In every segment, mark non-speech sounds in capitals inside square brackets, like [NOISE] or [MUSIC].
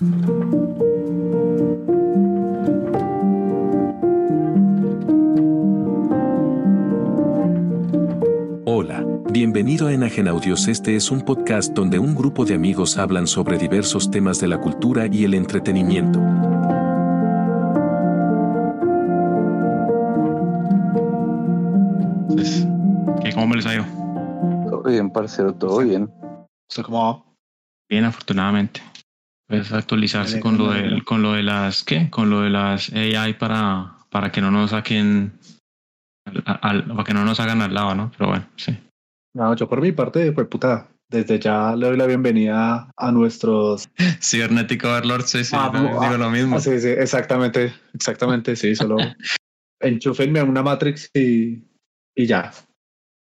Hola, bienvenido a Enagen Audios. Este es un podcast donde un grupo de amigos hablan sobre diversos temas de la cultura y el entretenimiento. Entonces, ¿qué, ¿Cómo me les ha ido? Todo bien, parcero, todo bien. ¿Usted cómo va? Bien, afortunadamente. Puedes actualizarse con lo, de, con lo de las, ¿qué? Con lo de las AI para, para que no nos saquen, al- al- para que no nos hagan al lado, ¿no? Pero bueno, sí. No, yo por mi parte, pues puta, desde ya le doy la bienvenida a nuestros... [LAUGHS] Cibernético Overlord, sí, sí, Ah, no, ah, digo lo mismo. Ah, sí, sí, exactamente, exactamente, sí, solo [LAUGHS] enchúfenme a una Matrix y, y ya.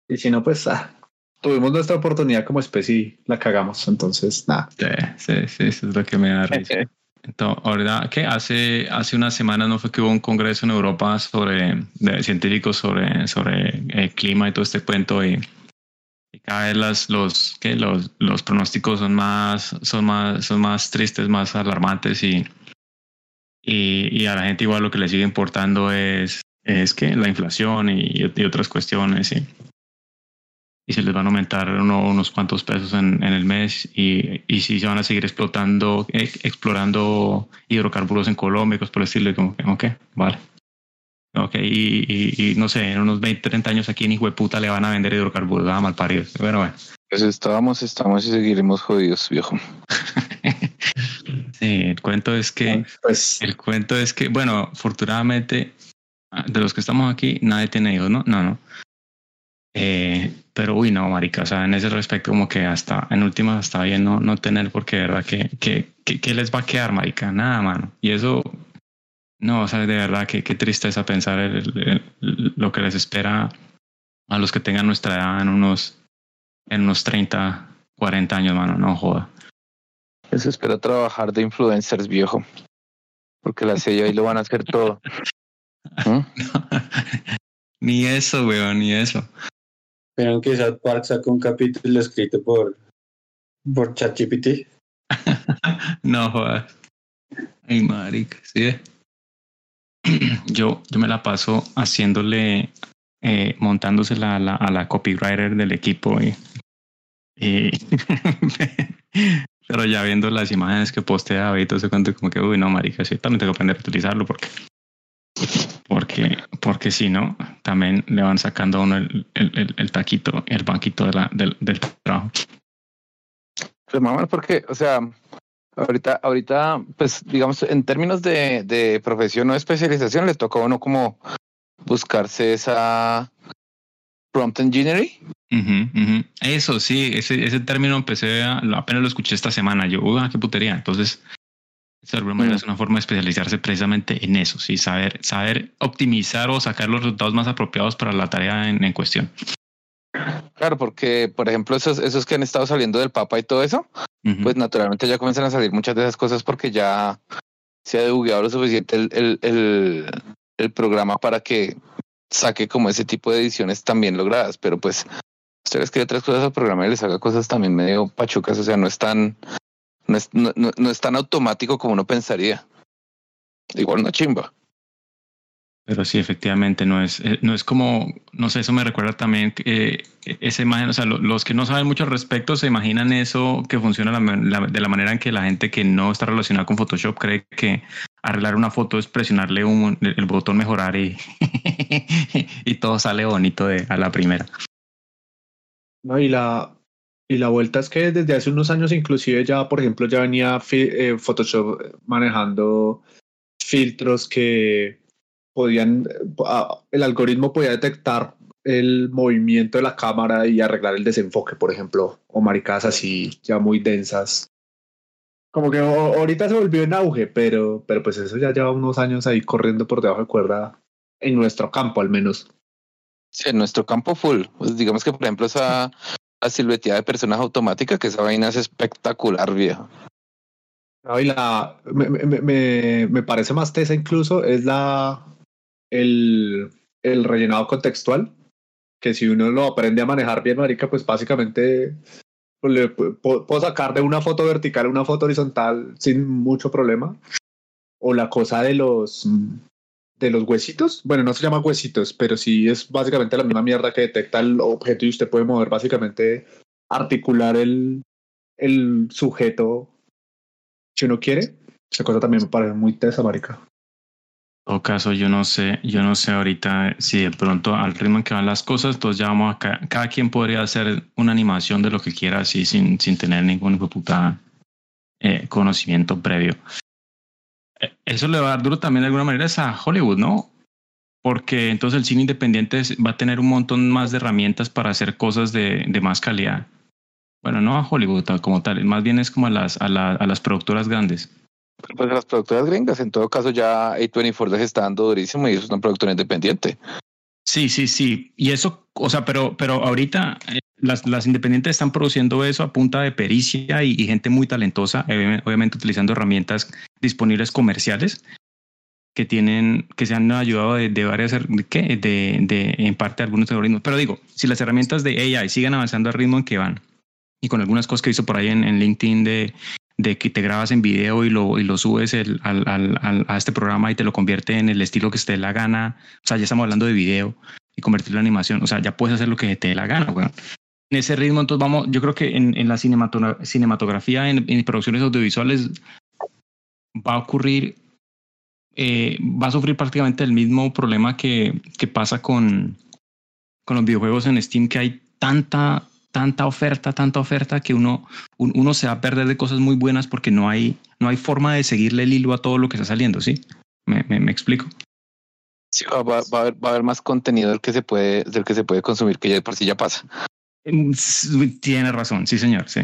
Y si no, pues ah, tuvimos nuestra oportunidad como especie y la cagamos, entonces nada. Sí, sí, sí, eso es lo que me da risa. [LAUGHS] Entonces, ahorita, ¿qué? Hace, hace unas semanas no fue que hubo un congreso en Europa sobre, de científicos sobre, sobre el clima y todo este cuento y, y cada vez las, los, ¿qué? Los, los pronósticos son más, son más, son más tristes, más alarmantes y, y, y a la gente igual lo que le sigue importando es, es que la inflación y, y otras cuestiones y, y se les van a aumentar uno- unos cuantos pesos en, en el mes y, y si se van a seguir explotando, eh, explorando hidrocarburos en Colombia, cosas por el estilo, y como que, ok, vale. Ok, y, y, y no sé, en unos 20, 30 años aquí en Hijueputa le van a vender hidrocarburos, ah, mal parido. Bueno, bueno. Pues estábamos, estamos y seguiremos jodidos, viejo. [LAUGHS] sí, el cuento es que, Pues el cuento es que, bueno, afortunadamente, ah, de los que estamos aquí, nadie tiene hijos, ¿no? No, no. Eh, pero uy, no, marica, o sea, en ese respecto como que hasta, en últimas está bien no, no tener porque de verdad que, que, que, que les va a quedar, marica, nada, mano. Y eso, no, o sea, de verdad que qué tristeza pensar el- el- el- lo que les espera a los que tengan nuestra edad en unos, en unos 30, 40 años, mano, no joda. Eso espera trabajar de influencers, viejo. Porque la sello ahí lo van a hacer todo. [LAUGHS] ¿Mm? [LAUGHS] ni eso, weón, ni eso. Vieron que South Park sacó un capítulo escrito por, por ChatGPT. [LAUGHS] No jodas. Ay, marica, sí. [CLEARS THROAT] Yo, yo me la paso haciéndole, eh, montándosela a la, a la copywriter del equipo y, [LAUGHS] pero ya viendo las imágenes que postea y todo ese cuento, como que, uy, no, marica, sí, también tengo que aprender a utilizarlo porque, porque, porque si no, también le van sacando a uno el, el, el- el taquito, el banquito de la, del, del trabajo. Pues mamá, porque, o sea, ahorita, ahorita, pues, digamos, en términos de, de profesión o especialización, le toca a uno como buscarse esa prompt engineering. Ujú, ujú. Eso sí, ese, ese término empecé a, apenas lo escuché esta semana. Yo, uy, ah, qué putería. Entonces, alguna manera Mm. es una forma de especializarse precisamente en eso, sí, saber, saber optimizar o sacar los resultados más apropiados para la tarea en, en cuestión. Claro, porque, por ejemplo, esos, esos que han estado saliendo del Papa y todo eso, pues naturalmente ya comienzan a salir muchas de esas cosas porque ya se ha debugueado lo suficiente el, el, el, el programa para que saque como ese tipo de ediciones también logradas, pero pues usted escribe otras cosas al programa y les haga cosas también medio pachucas, o sea, no es tan, no es, no, no- no es tan automático como uno pensaría. Igual una chimba. Pero sí, efectivamente, no es, eh, no es como, no sé, eso me recuerda también eh, esa imagen, o sea, lo- los que no saben mucho al respecto se imaginan eso que funciona la ma- la- de la manera en que la gente que no está relacionada con Photoshop cree que arreglar una foto es presionarle un, el botón mejorar y, [LAUGHS] y todo sale bonito de, a la primera. No, y la, y la vuelta es que desde hace unos años inclusive ya, por ejemplo, ya venía eh, Photoshop manejando filtros que podían, el algoritmo podía detectar el movimiento de la cámara y arreglar el desenfoque, por ejemplo, o maricadas así ya muy densas. Como que ahorita se volvió en auge, pero, pero pues eso ya lleva unos años ahí corriendo por debajo de cuerda en nuestro campo al menos. Sí, en nuestro campo full, pues digamos que por ejemplo esa la silueteada de personas automática, que esa vaina es espectacular, viejo. No, la, me, me, me, me parece más tesa incluso es la el, el rellenado contextual, que si uno lo aprende a manejar bien, marica, pues básicamente puedo puedo sacar de una foto vertical a una foto horizontal sin mucho problema. O la cosa de los de los huesitos. Bueno, no se llama huesitos, pero sí es básicamente la misma mierda que detecta el objeto y usted puede mover básicamente articular el, el sujeto si uno quiere. Esa cosa también me parece muy tesa, marica. Todo caso, yo no sé, yo no sé ahorita si de pronto al ritmo en que van las cosas, entonces ya vamos a ca- cada quien podría hacer una animación de lo que quiera así sin, sin tener ningún puta eh, conocimiento previo. Eso le va a dar duro también de alguna manera es a Hollywood, ¿no? Porque entonces el cine independiente va a tener un montón más de herramientas para hacer cosas de, de más calidad. Bueno, no a Hollywood como tal, más bien es como a las, a, la- a las productoras grandes. Pues las productoras gringas, en todo caso, ya A24 les está dando durísimo y eso es una productora independiente. Sí, sí, sí. Y eso, o sea, pero, pero ahorita las, las independientes están produciendo eso a punta de pericia y, y gente muy talentosa, obvi- obviamente utilizando herramientas disponibles comerciales que tienen, que se han ayudado de, de varias, ¿qué? de, de, en parte algunos algoritmos. Pero digo, si las herramientas de AI siguen avanzando al ritmo en que van y con algunas cosas que hizo por ahí en, en LinkedIn de, de que te grabas en video y lo, y lo subes el- al, al- al- a este programa y te lo convierte en el estilo que se te dé la gana. O sea, ya estamos hablando de video y convertirlo en animación. O sea, ya puedes hacer lo que te dé la gana, weón. En ese ritmo, entonces vamos, yo creo que en, la cinematogra- cinematografía, en, producciones audiovisuales, va a ocurrir, eh, va a sufrir prácticamente el mismo problema que, pasa con, con los videojuegos en Steam, que hay tanta, tanta oferta, tanta oferta que uno, un- uno se va a perder de cosas muy buenas porque no hay, no hay forma de seguirle el hilo a todo lo que está saliendo, ¿sí? Me, explico. Sí, va, a haber, va a haber más contenido del que se puede, del que se puede consumir, que ya por sí ya pasa. Mm, Tiene razón, sí, señor, sí.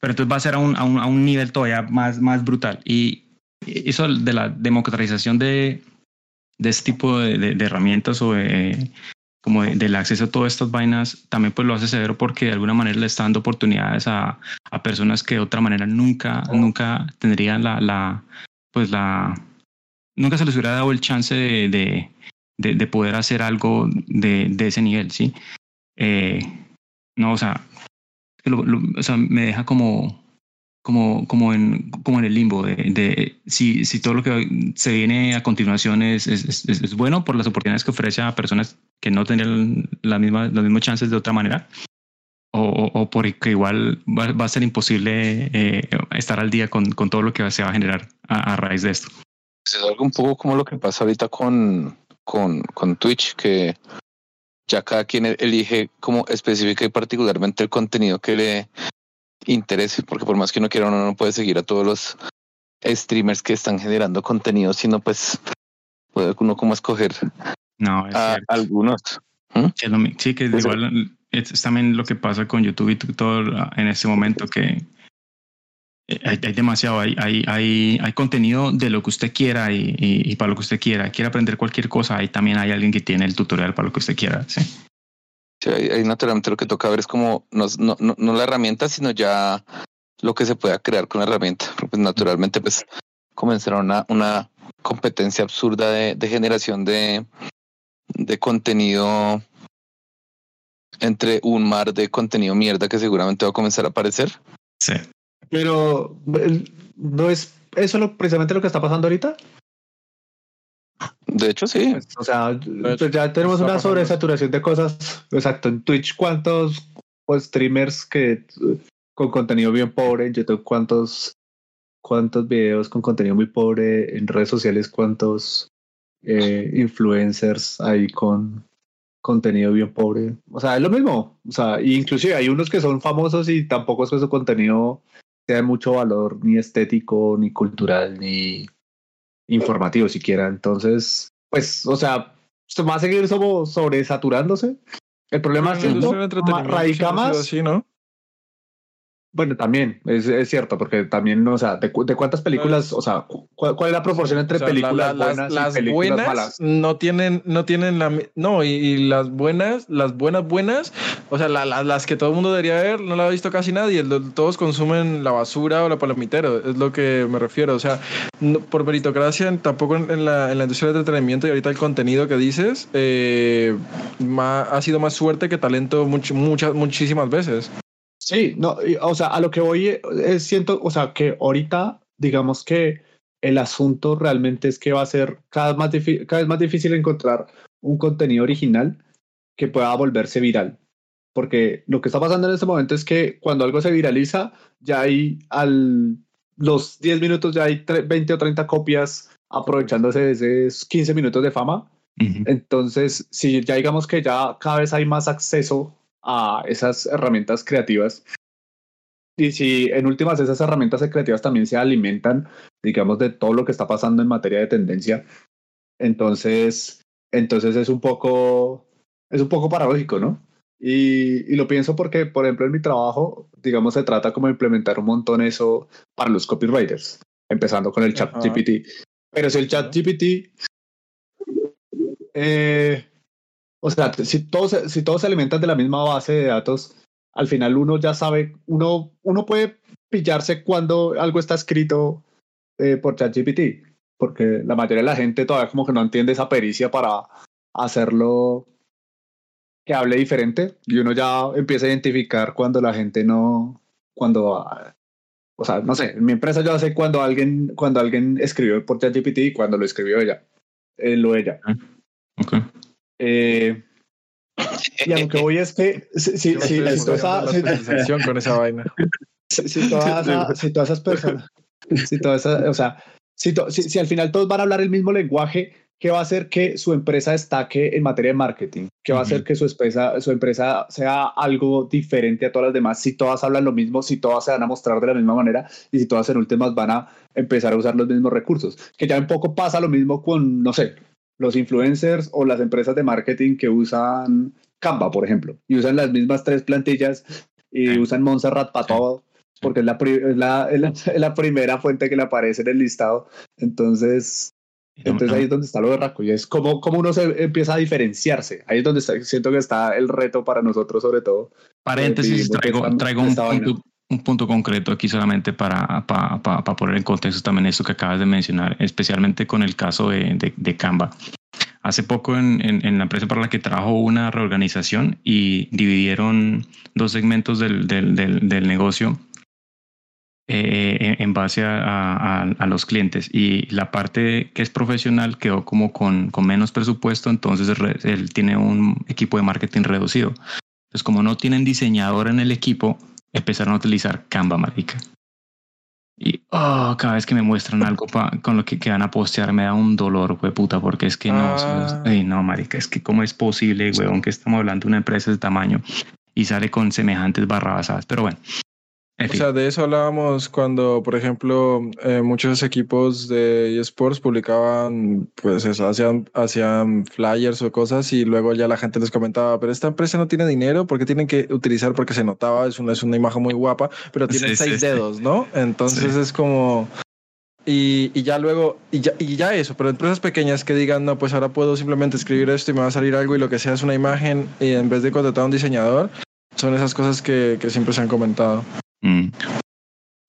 Pero entonces va a ser a un, a un, a un nivel todavía más, más brutal. Y eso de la democratización de, de este tipo de, de- de herramientas o de, como de- del acceso a todas estas vainas, también pues lo hace severo porque de alguna manera le está dando oportunidades a, a personas que de otra manera nunca, nunca tendrían la, la, pues la, nunca se les hubiera dado el chance de, de, de, de poder hacer algo de, de ese nivel, ¿sí? Eh, no, o sea, o sea, me deja como, como, como, en, como en el limbo de, de si, si todo lo que se viene a continuación es, es, es, bueno por las oportunidades que ofrece a personas que no tendrían la misma, las mismas chances de otra manera, o, o, o porque igual va, a ser imposible eh, estar al día con, con todo lo que se va a generar a, raíz de esto. Es algo un poco como lo que pasa ahorita con, con, con Twitch, que ya cada quien e- elige como específica y particularmente el contenido que le interese, porque por más que uno quiera, uno no puede seguir a todos los streamers que están generando contenido, sino pues puede uno como escoger No, es a cierto. algunos. Es mi- sí, que Eso- igual es, es también lo que pasa con YouTube y todo en este momento que hay, hay demasiado, hay, hay, hay, hay contenido de lo que usted quiera y, y, y para lo que usted quiera. Quiere aprender cualquier cosa, ahí también hay alguien que tiene el tutorial para lo que usted quiera. Sí. Sí, ahí, naturalmente lo que toca ver es como no, no, no, no la herramienta, sino ya lo que se pueda crear con la herramienta. Pues naturalmente, pues comenzará una, una competencia absurda de, de generación de, de contenido entre un mar de contenido mierda que seguramente va a comenzar a aparecer. Sí. Pero no es eso lo, precisamente lo que está pasando ahorita. De hecho, sí. Pues, o sea, hecho, pues ya tenemos una sobresaturación de cosas. Exacto, en Twitch, ¿cuántos pues, streamers que con contenido bien pobre? En YouTube, ¿cuántos, cuántos videos con contenido muy pobre? En redes sociales, ¿cuántos eh, influencers hay con contenido bien pobre? O sea, es lo mismo. O sea, y inclusive hay unos que son famosos y tampoco es que su contenido de mucho valor, ni estético, ni cultural, ni informativo siquiera. Entonces, pues, o sea, se va a seguir sobresaturándose. El problema ma- entretenimiento radica más. así, ¿no? Bueno, también, es, es cierto, porque también, o sea, de, de cuántas películas, o sea, cu- ¿cuál, es la proporción entre O sea, la- películas la- las, buenas las y películas buenas malas? no tienen, no tienen la no, y, y las buenas, las buenas buenas, o sea, la- la- las que todo el mundo debería ver, no la ha visto casi nadie. Todos consumen la basura o la palomitero, es lo que me refiero. O sea, no- por meritocracia, tampoco en, en la, en la industria del entretenimiento y ahorita el contenido que dices, eh, ma- ha sido más suerte que talento much- muchas, muchísimas veces. Sí, no, y, o sea, a lo que voy es siento, o sea, que ahorita, digamos que el asunto realmente es que va a ser cada vez más, cada vez más difícil encontrar un contenido original que pueda volverse viral. Porque lo que está pasando en este momento es que cuando algo se viraliza, ya hay al los 10 minutos, ya hay tre- 20 o 30 copias aprovechándose de esos 15 minutos de fama. Ujú. Entonces, si ya digamos que ya cada vez hay más acceso a esas herramientas creativas, y si en últimas esas herramientas creativas también se alimentan, digamos, de todo lo que está pasando en materia de tendencia, entonces, entonces es un poco, es un poco paradójico, ¿no? Y, y lo pienso porque, por ejemplo, en mi trabajo, digamos, se trata como de implementar un montón eso para los copywriters, empezando con el chat Ajá. GPT. Pero si el chat GPT eh, o sea, si todos, si todos se alimentan de la misma base de datos, al final uno ya sabe, uno, uno puede pillarse cuando algo está escrito eh, por ChatGPT, porque la mayoría de la gente todavía como que no entiende esa pericia para hacerlo que hable diferente y uno ya empieza a identificar cuando la gente no, cuando, o sea, no sé, en mi empresa yo sé cuando alguien, cuando alguien escribió por ChatGPT y cuando lo escribió ella, él o ella. Eh, y a lo que voy es que si, si, si- toda esa- con esa vaina. esa- todas esas personas, si todas esas- o sea, si, to- si, si al final todos van a hablar el mismo lenguaje, ¿qué va a hacer que su empresa destaque en materia de marketing? ¿Qué va a hacer que su empresa, su empresa sea algo diferente a todas las demás? Si todas hablan lo mismo, si todas se van a mostrar de la misma manera y si todas en últimas van a empezar a usar los mismos recursos. Que ya un poco pasa lo mismo con, no sé, los influencers o las empresas de marketing que usan Canva, por ejemplo, y usan las mismas tres plantillas y Sí. usan Montserrat para todo, porque es la, es, la, es la- es la primera fuente que le aparece en el listado. Entonces, No, entonces no. ahí es donde está lo berraco y es como, como uno se empieza a diferenciarse. Ahí es donde está- siento que está el reto para nosotros, sobre todo. Paréntesis, de traigo, esta- traigo un punto, un punto concreto aquí solamente para, para, para, poner en contexto también esto que acabas de mencionar, especialmente con el caso de, de, de Canva. Hace poco en, en, la empresa para la que trabajo una reorganización y dividieron dos segmentos del, del, del, negocio eh, en, base a, a, los clientes y la parte que es profesional quedó como con, con menos presupuesto, entonces él tiene un equipo de marketing reducido. Entonces, como no tienen diseñador en el equipo, empezaron a utilizar Canva, marica. Y oh, cada vez que me muestran algo pa- con lo que, que van a postear me da un dolor, güey, puta, porque es que no, Ah. ay, no, marica, es que cómo es posible, weón, que estamos hablando de una empresa de tamaño y sale con semejantes barrabasadas. Pero bueno, en O sea, de eso hablábamos cuando, por ejemplo, eh, muchos equipos de eSports publicaban, pues eso, hacían, hacían flyers o cosas y luego ya la gente les comentaba, pero esta empresa no tiene dinero, ¿por qué tienen que utilizar? Porque se notaba, es una, es una imagen muy guapa, pero tiene Sí, seis sí. dedos, ¿no? Entonces es como... Y, y ya luego, y ya, y ya eso, pero empresas pequeñas que digan, no, pues ahora puedo simplemente escribir esto y me va a salir algo y lo que sea es una imagen y en vez de contratar a un diseñador, son esas cosas que, que siempre se han comentado. Mm.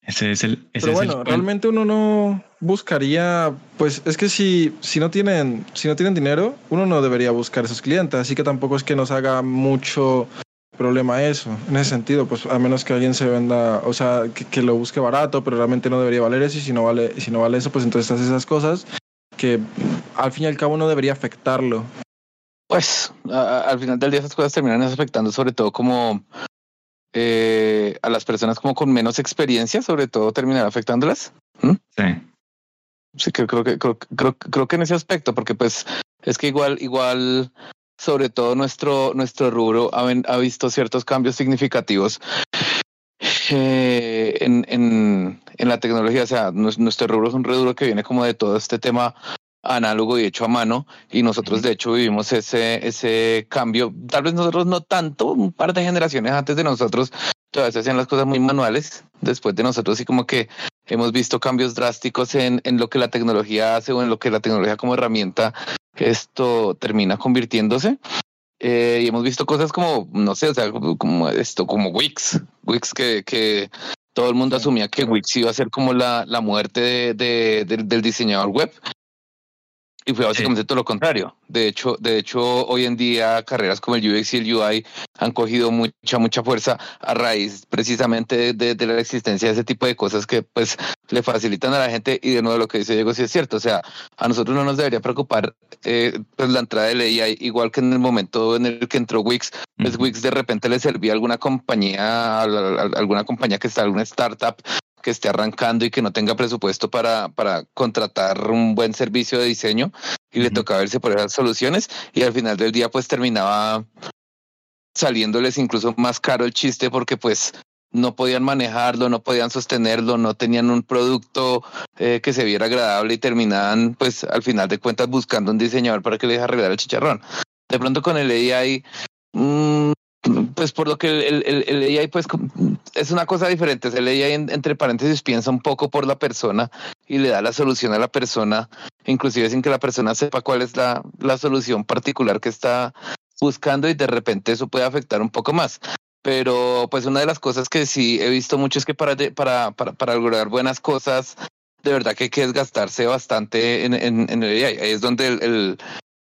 Ese es el. Ese Pero es bueno, el, realmente uno no buscaría, pues es que si, si no tienen, si no tienen dinero, uno no debería buscar esos clientes, así que tampoco es que nos haga mucho problema eso, en ese sentido, pues a menos que alguien se venda, o sea, que, que lo busque barato, pero realmente no debería valer eso, y si no vale, si no vale eso, pues entonces hace esas cosas que al fin y al cabo no debería afectarlo. Pues a- a- al final del día esas cosas terminan afectando sobre todo como eh, a las personas como con menos experiencia, sobre todo terminan afectándolas. Sí. Sí, creo, creo que creo, creo, creo que en ese aspecto, porque pues es que igual, igual, sobre todo nuestro, nuestro rubro ha, ha visto ciertos cambios significativos eh, en, en, en la tecnología. O sea, nues- nuestro rubro es un rubro que viene como de todo este tema análogo y hecho a mano y nosotros de hecho vivimos ese ese cambio. Tal vez nosotros no tanto un par de generaciones antes de nosotros todavía se hacían las cosas muy manuales. Después de nosotros sí como que hemos visto cambios drásticos en, en lo que la tecnología hace o en lo que la tecnología como herramienta esto termina convirtiéndose. Eh, y hemos visto cosas como no sé o sea como esto como Wix. Wix que, que todo el mundo asumía que Wix iba a ser como la, la muerte de, de- del- del diseñador web Y fue básicamente todo lo contrario. De hecho, de hecho, hoy en día carreras como el UX y el UI han cogido mucha, mucha fuerza a raíz precisamente de, de, la existencia de ese tipo de cosas que pues le facilitan a la gente. Y de nuevo lo que dice Diego sí es cierto. O sea, a nosotros no nos debería preocupar eh, pues la entrada de AI, igual que en el momento en el que entró Wix, pues Wix de repente le servía a alguna compañía, a, alguna compañía que está, alguna startup que esté arrancando y que no tenga presupuesto para, para contratar un buen servicio de diseño y le tocaba verse por esas soluciones y al final del día pues terminaba saliéndoles incluso más caro el chiste porque pues no podían manejarlo, no podían sostenerlo, no tenían un producto eh, que se viera agradable y terminaban pues al final de cuentas buscando un diseñador para que les arreglara el chicharrón. De pronto con el AI mmm, pues por lo que el, el, AI pues es una cosa diferente. El AI entre paréntesis piensa un poco por la persona y le da la solución a la persona, inclusive sin que la persona sepa cuál es la, la solución particular que está buscando y de repente eso puede afectar un poco más. Pero pues una de las cosas que sí he visto mucho es que para, para, para, lograr buenas cosas, de verdad que hay que desgastarse bastante en, en, el AI. Ahí es donde el,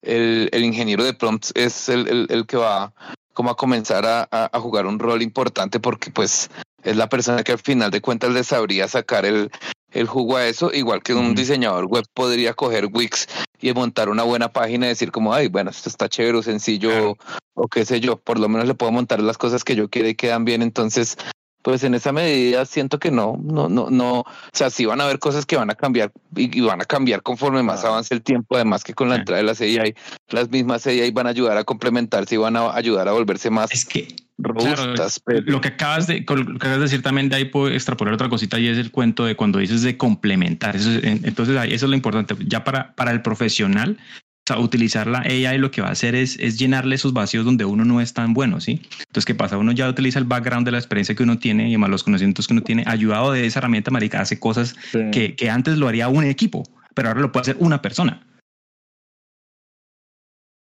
el, el, ingeniero de prompts es el, el que va como a comenzar a, a, jugar un rol importante porque pues es la persona que al final de cuentas le sabría sacar el, el jugo a eso, igual que un diseñador web podría coger Wix y montar una buena página y decir como, ay, bueno, esto está chévere o sencillo o qué sé yo, por lo menos le puedo montar las cosas que yo quiera y quedan bien, entonces pues en esa medida siento que no, no, no, no, o sea, sí van a haber cosas que van a cambiar y, van a cambiar conforme más avance el tiempo, además que con la entrada de las AI, las mismas AI van a ayudar a complementarse y van a ayudar a volverse más es que, robustas. Lo que acabas de, lo que acabas de decir también de ahí puedo extrapolar otra cosita y es el cuento de cuando dices de complementar. Eso, entonces ahí eso es lo importante. Ya para, para el profesional, o sea, utilizar la AI lo que va a hacer es, es llenarle esos vacíos donde uno no es tan bueno, ¿sí? Entonces, ¿qué pasa? Uno ya utiliza el background de la experiencia que uno tiene y además los conocimientos que uno tiene, ayudado de esa herramienta, marica, hace cosas que, que antes lo haría un equipo, pero ahora lo puede hacer una persona.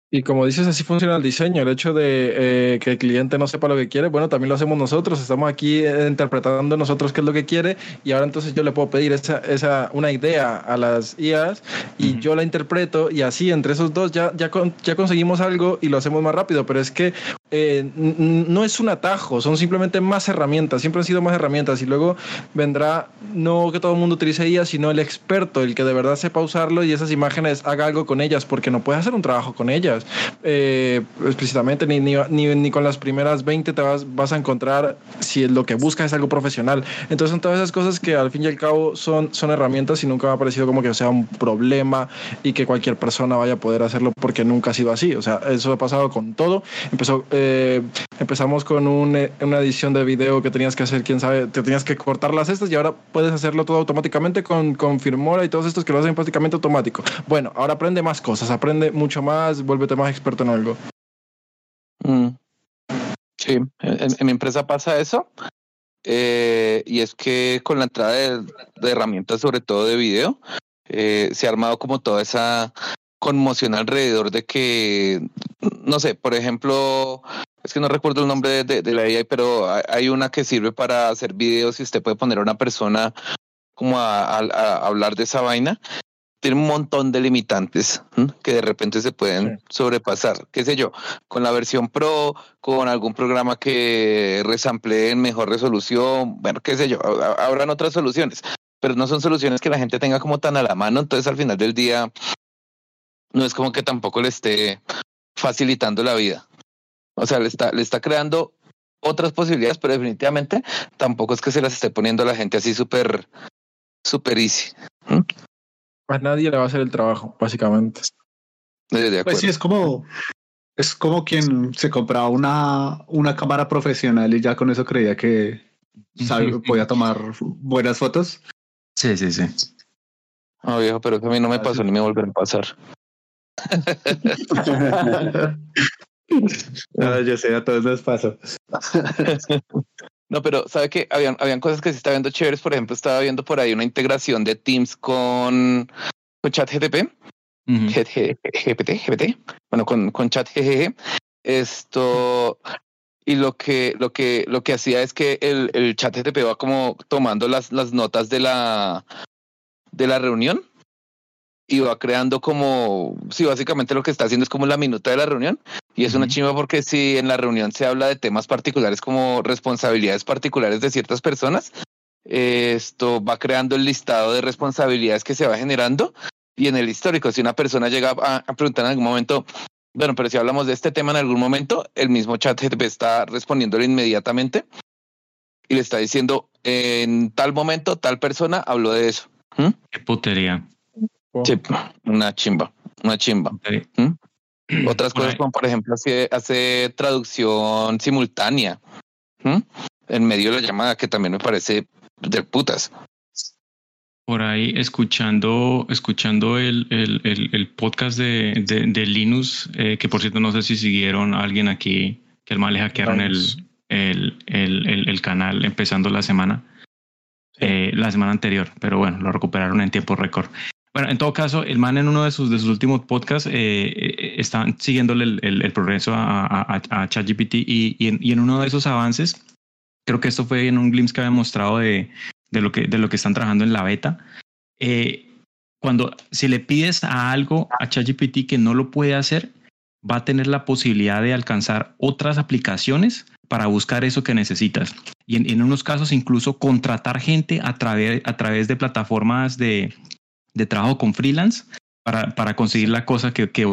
Y como dices, así funciona el diseño. El hecho de eh, que el cliente no sepa lo que quiere, bueno, también lo hacemos nosotros. Estamos aquí eh, interpretando nosotros qué es lo que quiere y ahora entonces yo le puedo pedir esa, esa una idea a las IAs y uh -huh. yo la interpreto y así entre esos dos ya, ya, con, ya conseguimos algo y lo hacemos más rápido. Pero es que eh, no es un atajo, son simplemente más herramientas. Siempre han sido más herramientas y luego vendrá no que todo el mundo utilice IA, sino el experto, el que de verdad sepa usarlo y esas imágenes haga algo con ellas porque no puede hacer un trabajo con ellas eh, explícitamente, ni, ni, ni, ni, con las primeras 20 te vas, vas, a encontrar si lo que buscas es algo profesional. Entonces son todas esas cosas que al fin y al cabo son, son herramientas y nunca me ha parecido como que sea un problema y que cualquier persona vaya a poder hacerlo porque nunca ha sido así. O sea, eso ha pasado con todo. Empezó, eh, empezamos con un, eh, una edición de video que tenías que hacer, quién sabe, te tenías que cortar las estas y ahora puedes hacerlo todo automáticamente con, con Firmora y todos estos que lo hacen prácticamente automático. Bueno, ahora aprende más cosas, aprende mucho más, vuélvete más experto en algo. Mm. Sí, en, mi empresa pasa eso. Eh, y es que con la entrada de, herramientas, sobre todo de video, eh, se ha armado como toda esa conmoción alrededor de que, no sé, por ejemplo, es que no recuerdo el nombre de, la AI, pero hay una que sirve para hacer videos y usted puede poner a una persona como a hablar de esa vaina tiene un montón de limitantes que de repente se pueden sí. sobrepasar, qué sé yo, con la versión Pro, con algún programa que resamplee en mejor resolución, bueno, qué sé yo, habrán otras soluciones, pero no son soluciones que la gente tenga como tan a la mano, entonces al final del día no es como que tampoco le esté facilitando la vida. O sea, le está, le está creando otras posibilidades, pero definitivamente tampoco es que se las esté poniendo a la gente así súper, súper easy. A nadie le va a hacer el trabajo, básicamente. Pues sí, es como, es como quien se compraba una, una cámara profesional y ya con eso creía que sabe, podía tomar buenas fotos. Sí, sí, sí. No, viejo, pero a mí no me pasó ni me volverá a pasar. no, [LAUGHS] yo sé, a todos les pasó. [LAUGHS] No, pero sabe que habían, habían cosas que se está viendo chéveres. Por ejemplo, estaba viendo por ahí una integración de Teams con, con ChatGPT. Uh -huh. GPT, GPT, bueno, con, con ChatGPT. Esto y lo que lo que lo que hacía es que el, el ChatGPT va como tomando las, las notas de la de la reunión y va creando como, sí, básicamente lo que está haciendo es como la minuta de la reunión y es una Ujú. chimba porque si en la reunión se habla de temas particulares como responsabilidades particulares de ciertas personas, eh, esto va creando el listado de responsabilidades que se va generando y en el histórico, si una persona llega a, a preguntar en algún momento, bueno, pero si hablamos de este tema en algún momento, el mismo chat está respondiéndole inmediatamente y le está diciendo, en tal momento, tal persona habló de eso. ¿Mm? Qué putería. Sí, una chimba, una chimba. putería. [CLEARS THROAT] Otras Por cosas como, por ejemplo, hace, hace traducción simultánea ¿m? en medio de la llamada, que también me parece de putas. Por ahí escuchando, escuchando el, el, el, el podcast de, de, de Linus, eh, que por cierto no sé si siguieron a alguien aquí, que al mal le hackearon el, el, el, el, el canal empezando la semana, eh, la semana anterior, pero bueno, lo recuperaron en tiempo récord. Bueno, en todo caso, el man en uno de sus, de sus últimos podcasts eh, eh, estaban siguiéndole el, el, el progreso a, a, a ChatGPT y, y, en, y en uno de esos avances, creo que esto fue en un glimpse que había mostrado de, de, lo, que, de lo que están trabajando en la beta. Eh, cuando si le pides a algo a ChatGPT que no lo puede hacer, va a tener la posibilidad de alcanzar otras aplicaciones para buscar eso que necesitas. Y en, en unos casos incluso contratar gente a través, a través de plataformas de, de trabajo con freelance para, para conseguir la cosa que, que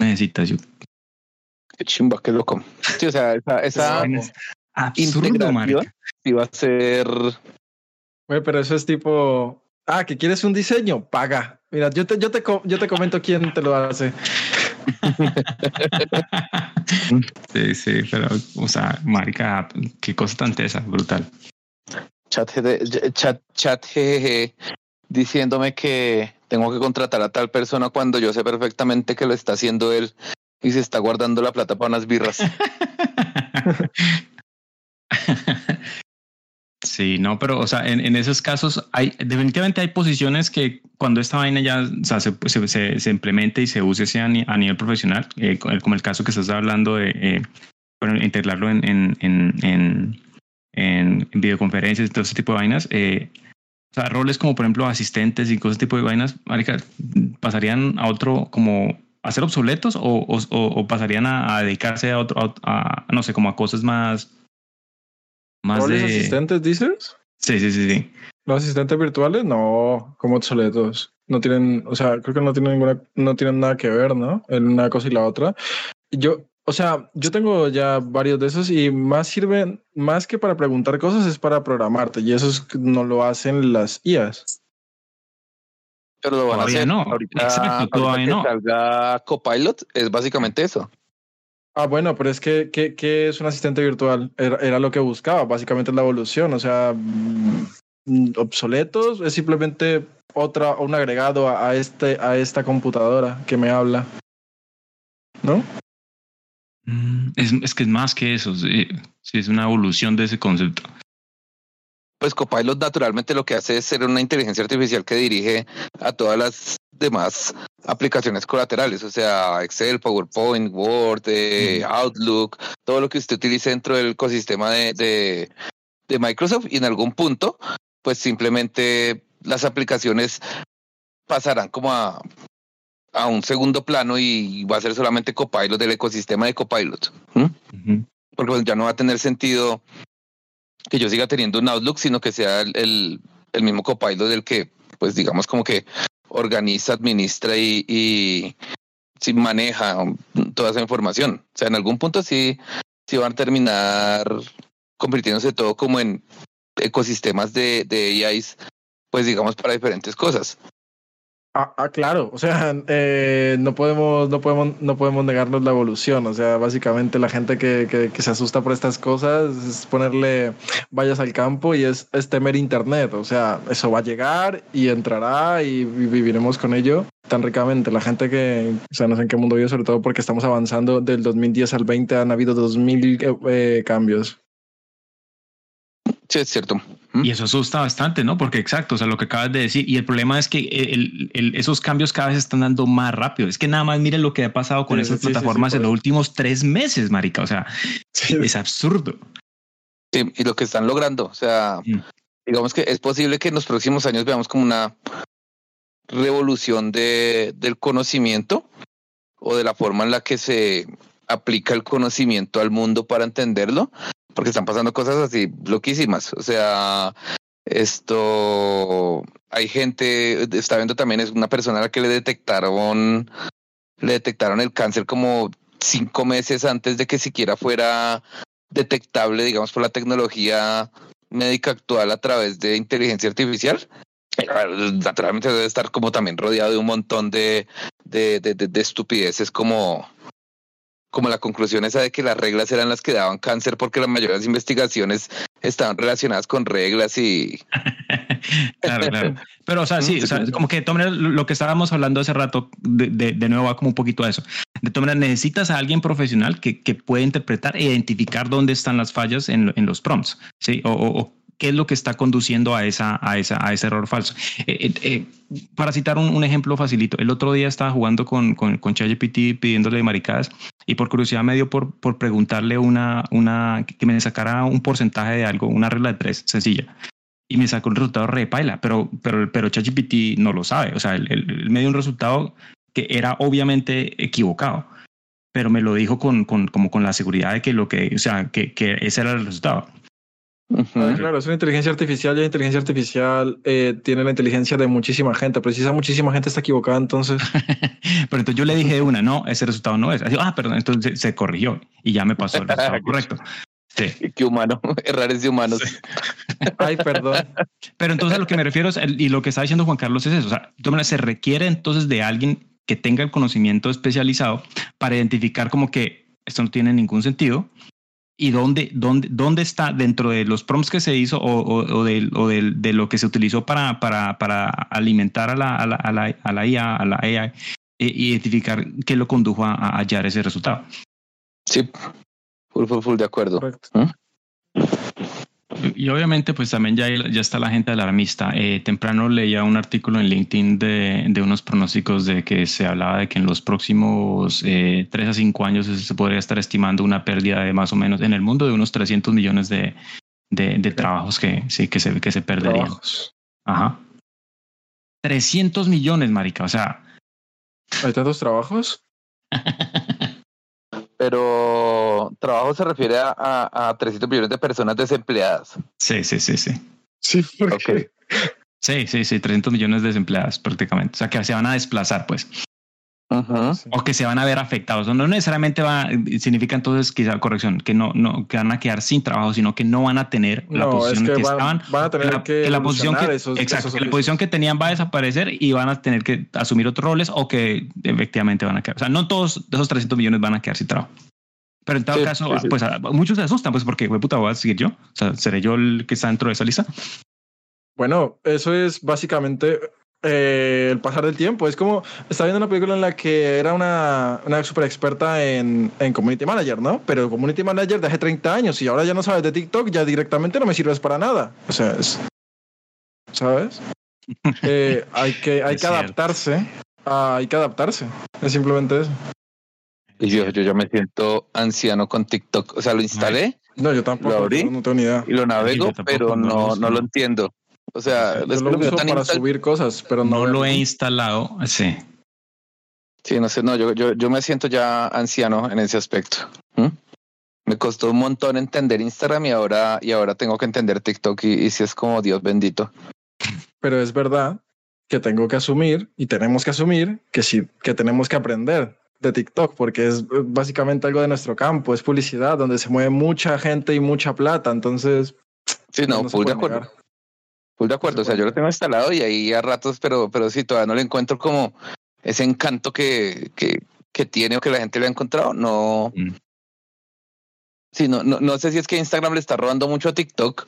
necesitas. Yo, Qué chimba, qué loco. Sí, o sea, esa, [LAUGHS] esa absurdo, integración marica. iba a ser Güey, pero eso es tipo, ah, que quieres un diseño, paga. Mira, yo te, yo te, yo te comento quién te lo hace. [LAUGHS] sí, sí, pero, o sea, marica, qué cosa tan tesa, brutal. chat, chat, chat diciéndome que tengo que contratar a tal persona cuando yo sé perfectamente que lo está haciendo él y se está guardando la plata para unas birras. [LAUGHS] Sí, no, pero, o sea, en, en esos casos hay, definitivamente hay posiciones que cuando esta vaina ya se, se, se, implemente y se use a, a nivel profesional, eh, como el- caso que estás hablando de eh, integrarlo en, en, en, en videoconferencias y todo ese tipo de vainas, eh, o sea, roles como por ejemplo asistentes y cosas tipo de vainas, marica, pasarían a otro como a ser obsoletos o, o, pasarían a, a dedicarse a otro, a, a, no sé, como a cosas más... Más ¿Roles de... asistentes, dices? Sí, sí, sí, sí. ¿Los asistentes virtuales? No, como obsoletos. No tienen, o sea, creo que no tienen ninguna, no tienen nada que ver, ¿no? En una cosa y la otra. Yo, o sea, yo tengo ya varios de esos y más sirven, más que para preguntar cosas, es para programarte. Y eso es- no lo hacen las IAs. Pero lo van Todavía a hacer. no. Ahorita, Exacto, ahorita todavía que no. salga Copilot es básicamente eso. Ah, bueno, pero es que, ¿qué, qué es un asistente virtual? Era, era lo que buscaba, básicamente la evolución, o sea, mm, obsoletos, es simplemente otra, un agregado a, a este, a esta computadora que me habla. ¿No? Mm, Es, es que es más que eso. Sí, sí, es una evolución de ese concepto. Pues Copilot naturalmente lo que hace es ser una inteligencia artificial que dirige a todas las demás aplicaciones colaterales, o sea, Excel, PowerPoint, Word, eh, Outlook, todo lo que usted utilice dentro del ecosistema de, de, de Microsoft y en algún punto, pues simplemente las aplicaciones pasarán como a, a un segundo plano y va a ser solamente Copilot del ecosistema de Copilot. porque pues, ya no va a tener sentido que yo siga teniendo un Outlook, sino que sea el, el, el mismo Copilot del que, pues digamos como que organiza, administra y, y sí maneja toda esa información. O sea, en algún punto sí, sí van a terminar convirtiéndose todo como en ecosistemas de, de AIs, pues digamos para diferentes cosas. Ah, ah, claro, o sea, [LAUGHS] eh, no podemos, no podemos, no podemos negarnos la evolución. O sea, básicamente la gente que, que, se asusta por estas cosas es ponerle vallas al campo y es, temer internet. O sea, eso va a llegar y entrará y vi- viviremos con ello tan ricamente. La gente que, o sea, no sé en qué mundo vive, sobre todo porque estamos avanzando del 2010 al 20, han habido 2000 eh, eh, cambios. Sí, es cierto. Y eso asusta bastante, ¿no? Porque exacto, o sea, lo que acabas de decir. Y el problema es que el- el- esos cambios cada vez están dando más rápido. Es que nada más miren lo que ha pasado con Sí, esas sí, plataformas sí, en los últimos tres meses, marica. O sea, es absurdo. Y lo que están logrando, o sea, Mm. digamos que es posible que en los próximos años veamos como una revolución de, del conocimiento o de la forma en la que se aplica el conocimiento al mundo para entenderlo, porque están pasando cosas así loquísimas. O sea, esto hay gente, está viendo también es una persona a la que le detectaron, le detectaron el cáncer como cinco meses antes de que siquiera fuera detectable, digamos, por la tecnología médica actual a través de inteligencia artificial. Naturalmente debe estar como también rodeado de un montón de, de, de, de estupideces como, como la conclusión esa de que las reglas eran las que daban cáncer porque la mayoría de las investigaciones estaban relacionadas con reglas y... [LAUGHS] claro, claro. Pero, o sea, sí, o sea, como que de lo que estábamos hablando hace rato, de, de, de, nuevo va como un poquito a eso. De todas maneras, necesitas a alguien profesional que, que pueda interpretar e identificar dónde están las fallas en, en los prompts, ¿sí? O, o, o qué es lo que está conduciendo a, esa, a, esa, a ese error falso. Eh, eh, para citar un, un, ejemplo facilito, el otro día estaba jugando con, con, con ChatGPT pidiéndole maricadas y por curiosidad me dio por, por preguntarle una, una, que me sacara un porcentaje de algo, una regla de tres sencilla. Y me sacó un resultado re paila, pero, pero, pero ChatGPT no lo sabe. O sea, él, él me dio un resultado que era obviamente equivocado pero me lo dijo con, con, como con la seguridad de que lo que, o sea, que, que ese era el resultado. Uh -huh. Claro, es una inteligencia artificial y la inteligencia artificial eh, tiene la inteligencia de muchísima gente, pero si esa muchísima gente está equivocada, entonces... [LAUGHS] pero entonces yo le dije de una, no, ese resultado no es. Ah, perdón, entonces se, se corrigió y ya me pasó el [LAUGHS] resultado correcto. Sí. [LAUGHS] Qué humano, errores de humanos. Sí. Ay, perdón. Pero entonces a lo que me refiero es, y lo que está diciendo Juan Carlos es eso, o sea, se requiere entonces de alguien que tenga el conocimiento especializado para identificar como que esto no tiene ningún sentido y dónde, dónde, dónde está dentro de los prompts que se hizo o, o, o, de, o de, de, lo que se utilizó para, para, para alimentar a la, a, la, a, la, a la IA, a la AI, e identificar qué lo condujo a, a hallar ese resultado. Sí, full, full, full de acuerdo. ¿Mm? Y obviamente pues también ya, ya está la gente alarmista. Eh, temprano leía un artículo en LinkedIn de, de, unos pronósticos de que se hablaba de que en los próximos eh, 3 a 5 años se podría estar estimando una pérdida de más o menos en el mundo de unos 300 millones de, de, de trabajos que, sí, que, se, que se perderían. Trabajos. Ajá. 300 millones, marica. O sea... ¿Hay tantos trabajos? [LAUGHS] pero trabajo se refiere a, a, a, 300 millones de personas desempleadas. Sí, sí, sí, sí. Sí, porque... Okay. Sí, sí, sí, 300 millones de desempleadas prácticamente. O sea, que se van a desplazar, pues. Uh -huh. O que se van a ver afectados. No necesariamente va, significa entonces, quizá, corrección, que no, no que van a quedar sin trabajo, sino que no van a tener no, la posición es que, que van, estaban. Van a tener que, la, que, que la posición que, esos, exacto, esos que la posición que tenían va a desaparecer y van a tener que asumir otros roles o que efectivamente van a quedar. O sea, no todos esos 300 millones van a quedar sin trabajo. Pero en todo sí, caso, sí, sí. pues a, muchos se asustan, pues porque, puta, voy a seguir yo. O sea, seré yo el que está dentro de esa lista. Bueno, eso es básicamente eh, el pasar del tiempo. Es como, estaba viendo una película en la que era una, una super experta en, en community manager, ¿no? Pero community manager de hace 30 años y ahora ya no sabes de TikTok, ya directamente no me sirves para nada. O sea, es, ¿sabes? [LAUGHS] eh, hay que, hay que adaptarse. Ah, hay que adaptarse. Es simplemente eso. Yo, yo, yo me siento anciano con TikTok. O sea, lo instalé. No, yo tampoco. Lo abrí no tengo ni idea. Y lo navego, sí, pero no, no, no lo entiendo. O sea, yo lo uso para subir cosas, pero no, no lo he instalado. Sí. Sí, no sé, no, yo, yo, yo me siento ya anciano en ese aspecto. ¿Mm? Me costó un montón entender Instagram y ahora, y ahora tengo que entender TikTok y, y si es como Dios bendito. Pero es verdad que tengo que asumir y tenemos que asumir que sí, que tenemos que aprender de TikTok, porque es básicamente algo de nuestro campo, es publicidad, donde se mueve mucha gente y mucha plata, entonces... Sí, no, no acuerdo. Full de acuerdo, o sea, yo lo tengo instalado y ahí a ratos, pero, pero sí, todavía no le encuentro como ese encanto que, que, que tiene o que la gente le ha encontrado, no... Mm. Sí, no, no, no sé si es que Instagram le está robando mucho a TikTok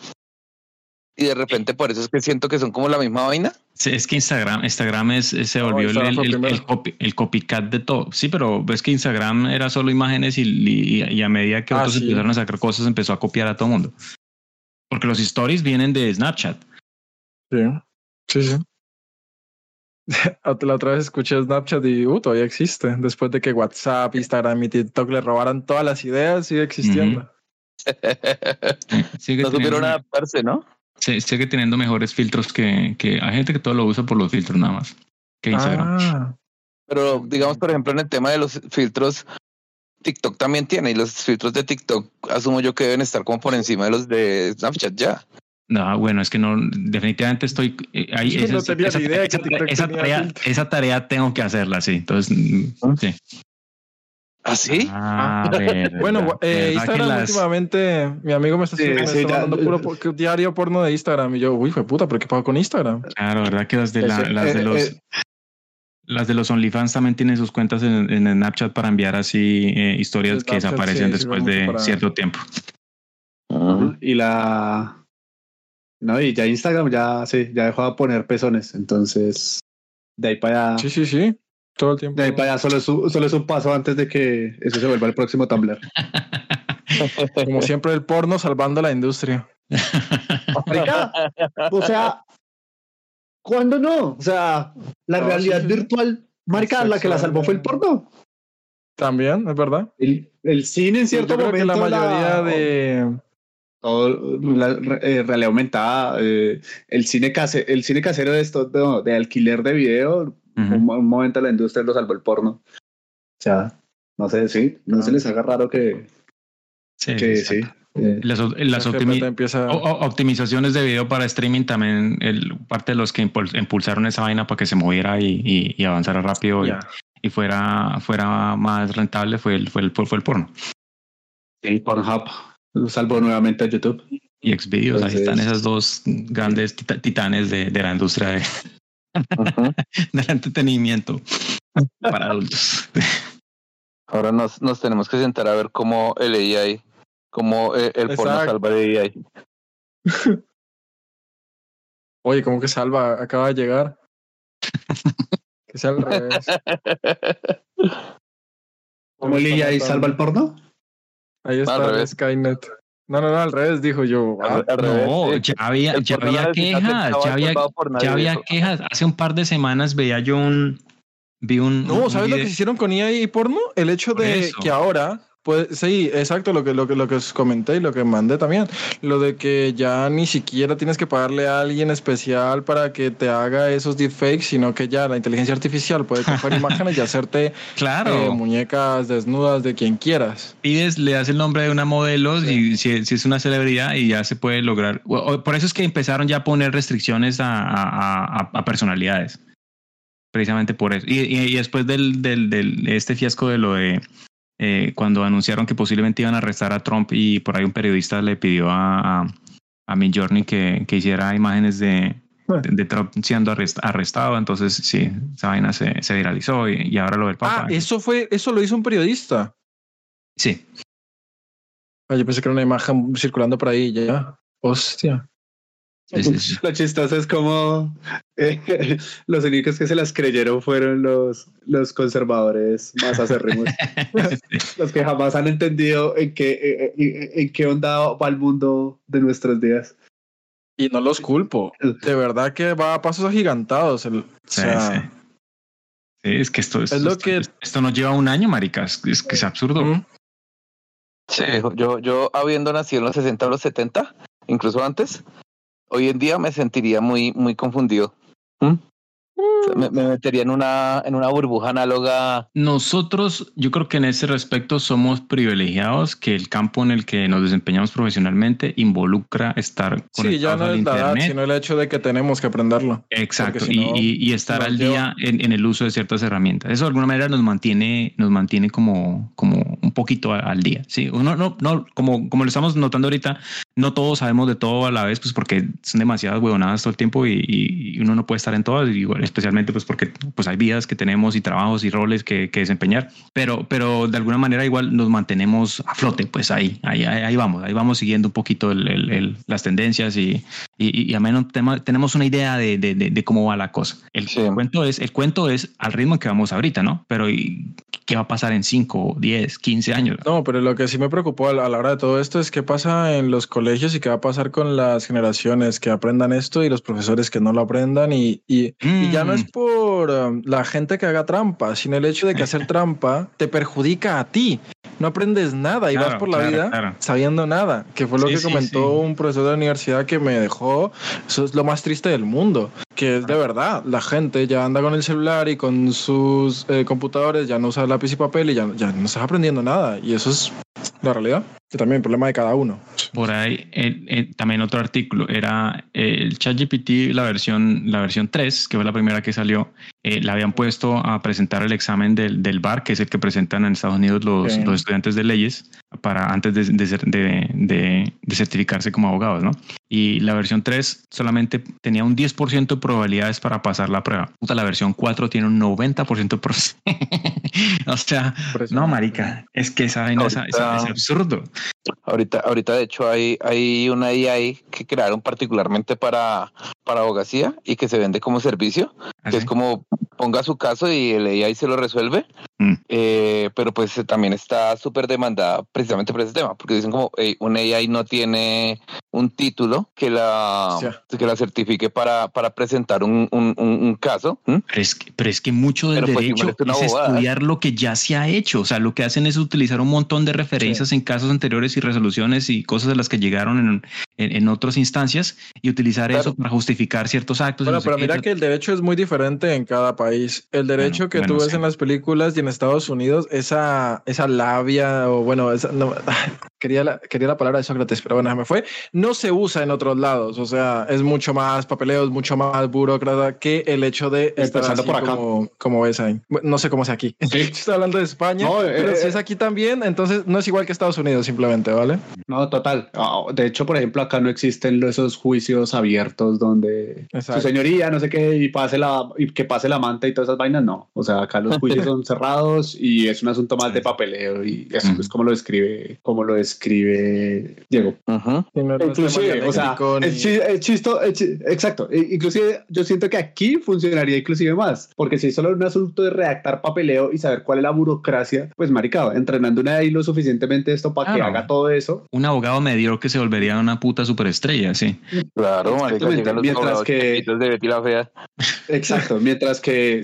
y de repente por eso es que siento que son como la misma vaina. Sí, es que Instagram, Instagram es, se volvió no, el, el, el, copy, el, copycat de todo. Sí, pero ves que Instagram era solo imágenes y, y, y a medida que ah, otros sí. empezaron a sacar cosas empezó a copiar a todo mundo. Porque los stories vienen de Snapchat. Sí, sí, sí. [LAUGHS] La otra vez escuché Snapchat y uh, todavía existe. Después de que WhatsApp, Instagram y TikTok le robaran todas las ideas, sigue existiendo. Uh [LAUGHS] -huh. sigue no supieron adaptarse, ¿no? Sí, sigue teniendo mejores filtros que, que hay gente que todo lo usa por los filtros nada más. que Instagram. Ah, Pero digamos, por ejemplo, en el tema de los filtros, TikTok también tiene y los filtros de TikTok asumo yo que deben estar como por encima de los de Snapchat ya. No, bueno, es que no, definitivamente estoy eh, ahí. Esa- tarea, tengo que hacerla, sí. Entonces, mm, sí. ¿Ah, sí? A ver, [LAUGHS] Bueno, eh, ¿verdad que Instagram las- últimamente, mi amigo me está, Sí, me sí, está mandando puro po- diario porno de Instagram y yo, uy, fue puta, pero ¿qué pago con Instagram? Claro, ¿verdad que las de, la- las de eh, los eh. las de los OnlyFans también tienen sus cuentas en, en Snapchat para enviar así eh, historias que Snapchat, desaparecen sí, después de para- cierto tiempo. Y la. No, y ya Instagram ya, sí, ya dejó de poner pezones. Entonces, de ahí para allá. Sí, sí, sí, todo el tiempo. De ahí para allá solo es, un, solo es un paso antes de que eso se vuelva el próximo Tumblr. [LAUGHS] Como siempre, el porno salvando la industria. O sea, ¿cuándo no? O sea, la No, realidad sí, sí. virtual, marica, la que la salvó fue el porno. También, es verdad. El, el cine en cierto Yo creo que momento. la mayoría de... todo, la eh, realidad aumentada, eh, el cine case, el cine casero de esto de, de alquiler de video, Ujú. un, mo- un momento la industria lo salvó el porno. O sea, no sé, sí, no se les haga raro que, Sí, que exacto. sí. eh, Las, las la optimi- GPT empieza... o- o- optimizaciones de video para streaming también, el, parte de los que impul- impulsaron esa vaina para que se moviera y, y- y avanzara rápido y- fuera, fuera más rentable fue el, fue el, fue el porno. sí, Pornhub lo salvó nuevamente a YouTube. Y Xvideos, ahí están esas dos grandes tita- titanes de, de la industria de, [LAUGHS] del entretenimiento para adultos. Ahora nos, nos tenemos que sentar a ver cómo el AI, cómo eh, el porno salva de AI. [LAUGHS] Oye, ¿cómo que salva? Acaba de llegar. Que sea al revés. [LAUGHS] ¿Cómo el AI salva el porno? Ahí está Al revés. Skynet. No, no, no, al revés, dijo yo. Al- al revés, No, ya había, ya había quejas, ya había, ya quejas. Hace un par de semanas veía yo un, vi un, No, un ¿sabes lo que video- hicieron con IA y porno? El hecho Por de eso. que ahora, pues sí, exacto, lo que, lo que, lo que os comenté y lo que mandé también, lo de que ya ni siquiera tienes que pagarle a alguien especial para que te haga esos deepfakes, sino que ya la inteligencia artificial puede coger [LAUGHS] imágenes y hacerte Claro, eh, muñecas desnudas de quien quieras. pides, le das el nombre de una modelo y si, si es una celebridad y ya se puede lograr. Por eso es que empezaron ya a poner restricciones a, a- a- a personalidades. Precisamente por eso. Y, y- y después del, del, del- este fiasco de lo de eh, cuando anunciaron que posiblemente iban a arrestar a Trump y por ahí un periodista le pidió a, a, a Midjourney que, que hiciera imágenes de, de, de Trump siendo arrest- arrestado. Entonces, sí, esa vaina se, se viralizó y, y ahora lo del Papa. Ah, eso fue, eso lo hizo un periodista. Sí, Ah, yo pensé que era una imagen circulando por ahí ya. Hostia. Sí, sí. [LAUGHS] Lo chistoso es como eh, [LAUGHS] los únicos que se las creyeron fueron los, los conservadores más acérrimos. [LAUGHS] los que jamás han entendido en qué, eh, eh, en qué onda va el mundo de nuestros días. Y no los culpo. De verdad que va a pasos agigantados. El, o Sí, sea, sí. Sí, es que esto, esto, Es lo esto- que- esto nos lleva un año, maricas. Es que es absurdo. ¿Mm? Sí, yo, yo habiendo nacido en los 60 o los 70, incluso antes, hoy en día me sentiría muy, muy confundido. ¿Mm? Me, me metería en una, en una burbuja análoga. Nosotros, yo creo que en ese respecto somos privilegiados que el campo en el que nos desempeñamos profesionalmente involucra estar Sí, conectados ya no es la edad, internet. sino el hecho de que tenemos que aprenderlo. Exacto, si y, no, y- y estar al lleva- día en, en el uso de ciertas herramientas. Eso de alguna manera nos mantiene, nos mantiene como, como un poquito a- al día. Sí, uno no, no, como, como lo estamos notando ahorita, no todos sabemos de todo a la vez, pues porque son demasiadas huevonadas todo el tiempo y, y- uno no puede estar en todas, y igual, especialmente pues porque pues hay vidas que tenemos y trabajos y roles que, que desempeñar, pero, pero de alguna manera igual nos mantenemos a flote, pues ahí, ahí, ahí, vamos, ahí vamos siguiendo un poquito el- el- el- las tendencias y, y, y al menos tema- tenemos una idea de, de- de- de cómo va la cosa. El, Sí. cuento es, el cuento es al ritmo que vamos ahorita, ¿no? Pero ¿y ¿qué va a pasar en 5, 10, 15 años? No, pero lo que sí me preocupó a la a la hora de todo esto es qué pasa en los colegios y qué va a pasar con las generaciones que aprendan esto y los profesores que no lo aprendan. Y, y, y ya no es Mm. por um, la gente que haga trampa, sino el hecho de que hacer [LAUGHS] trampa te perjudica a ti. no aprendes nada y Claro, vas por la claro, vida claro. sabiendo nada, que fue lo Sí, que sí, comentó sí. un profesor de la universidad que me dejó, eso es lo más triste del mundo, que es de verdad, la gente ya anda con el celular y con sus eh, computadores, ya no usa lápiz y papel y ya, ya no estás aprendiendo nada y eso es la realidad, que también el problema de cada uno. Por ahí, eh, eh, también otro artículo, era eh, el ChatGPT, la versión, la versión 3, que fue la primera que salió, eh, la habían puesto a presentar el examen del, del BAR, que es el que presentan en Estados Unidos los, Sí. los estudiantes de leyes, para antes de, de, ser- de- de- de certificarse como abogados, ¿no? Y la versión 3 solamente tenía un 10% de probabilidades para pasar la prueba. Puta, la versión 4 tiene un 90% de probabilidades. [LAUGHS] o sea, no, marica, es que esa vaina es, es- absurdo. Ahorita, ahorita de hecho hay, hay una AI que crearon particularmente para, para abogacía y que se vende como servicio, que es como ponga su caso y el AI se lo resuelve, Mm. Eh, pero pues eh, también está súper demandada precisamente por ese tema, porque dicen como "Ey, un AI no tiene un título que la, que la certifique para, para presentar un, un, un- un caso. Pero es, que, pero es que mucho del Pero, pues, derecho es bobada. estudiar lo que ya se ha hecho. O sea, lo que hacen es utilizar un montón de referencias en casos anteriores y resoluciones y cosas de las que llegaron en, en, en otras instancias y utilizar Claro. eso para justificar ciertos actos. y Bueno, no pero mira que el derecho es muy diferente en cada país. El derecho Bueno, que bueno, tú ves sí. en las películas y en Estados Unidos, esa, esa labia o bueno, esa, no, [LAUGHS] quería, la, quería la palabra de Sócrates, pero bueno, se me fue. No se usa en otros lados. O sea, es mucho más papeleo, es mucho más burócrata que el hecho de estar así por acá. como, como ves ahí. No sé cómo es aquí. [LAUGHS] Estoy hablando de España, No, pero eh, si es aquí también, entonces no es igual que Estados Unidos simplemente, ¿vale? No, total. Ah, De hecho, por ejemplo, acá no existen esos juicios abiertos donde Exacto. su señoría, no sé qué, y pase la, y que pase la manta y todas esas vainas, no. O sea, acá los juicios [LAUGHS] son cerrados y es un asunto más de papeleo y eso Ujú. es como lo describe, como lo describe Diego. Y no Inclusive, o sea, ni- es, chi- es chisto, es exacto. E- Inclusive yo siento que aquí funcionaría inclusive más, porque si es solo un asunto de redactar papeleo y saber cuál es la burocracia, pues maricado, entrenando una ahí lo suficientemente esto para que haga todo eso. Un abogado mediocre se volvería una puta superestrella, sí. Claro, marica, los mientras que- de Betty la Fea. Exacto, mientras que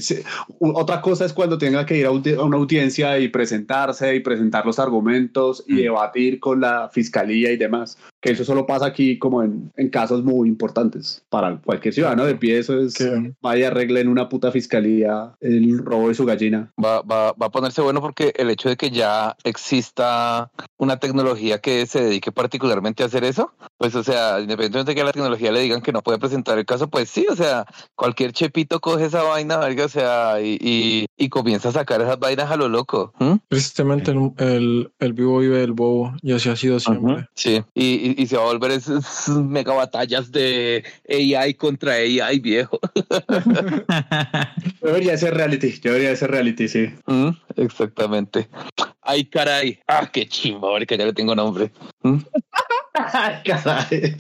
otra cosa es cuando tenga que ir a una audiencia y presentarse y presentar los argumentos y Mm. debatir con la fiscalía y demás, que eso solo pasa aquí como en, en casos muy importantes para cualquier ciudadano de pie, eso es, Que- vaya arregle en una puta fiscalía el robo de su gallina. Va, va, va a ponerse bueno porque el hecho de que ya exista una tecnología que se dedique particularmente a hacer eso, pues o sea, independientemente de que a la tecnología le digan que no puede presentar el caso, pues sí, o sea, cualquier chepito coge esa vaina, verga, o sea, y, y, y comienza a sacar esas vainas a lo loco. ¿m? Tristemente el, el, el vivo vive el bobo y así ha sido siempre. Sí, y, y, y se va a volver esas mega batallas de AI contra AI, viejo. [LAUGHS] Debería ser reality, debería ser reality, sí. Mm, Exactamente. Ay, caray. Ah, qué chimba, que ya le tengo nombre. Mm, Caray.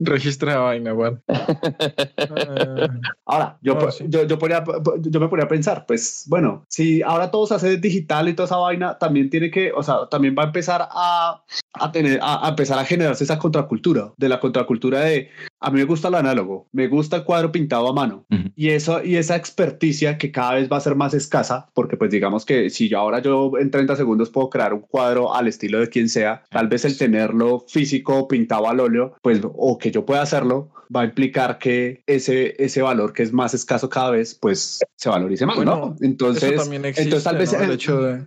Registra la vaina, weón. Ah, [LAUGHS] Ahora, yo, No, sí. yo, yo, ponía- yo me ponía a pensar, pues bueno, si ahora todo se hace digital y toda esa vaina, también tiene que, o sea, también va a empezar a, a tener, a, a empezar a generarse esa contracultura, de la contracultura de, a mí me gusta el análogo, me gusta el cuadro pintado a mano, Ujú. y eso, y esa experticia que cada vez va a ser más escasa, porque pues digamos que si yo ahora yo en 30 segundos puedo crear un cuadro al estilo de quien sea, tal vez el tenerlo físico pintado al óleo, pues, o que yo pueda hacerlo, va a implicar que ese, ese valor que es más escaso cada vez, pues se valorice más, Bueno, ¿no? Entonces, existe, entonces tal vez ¿no? el hecho de...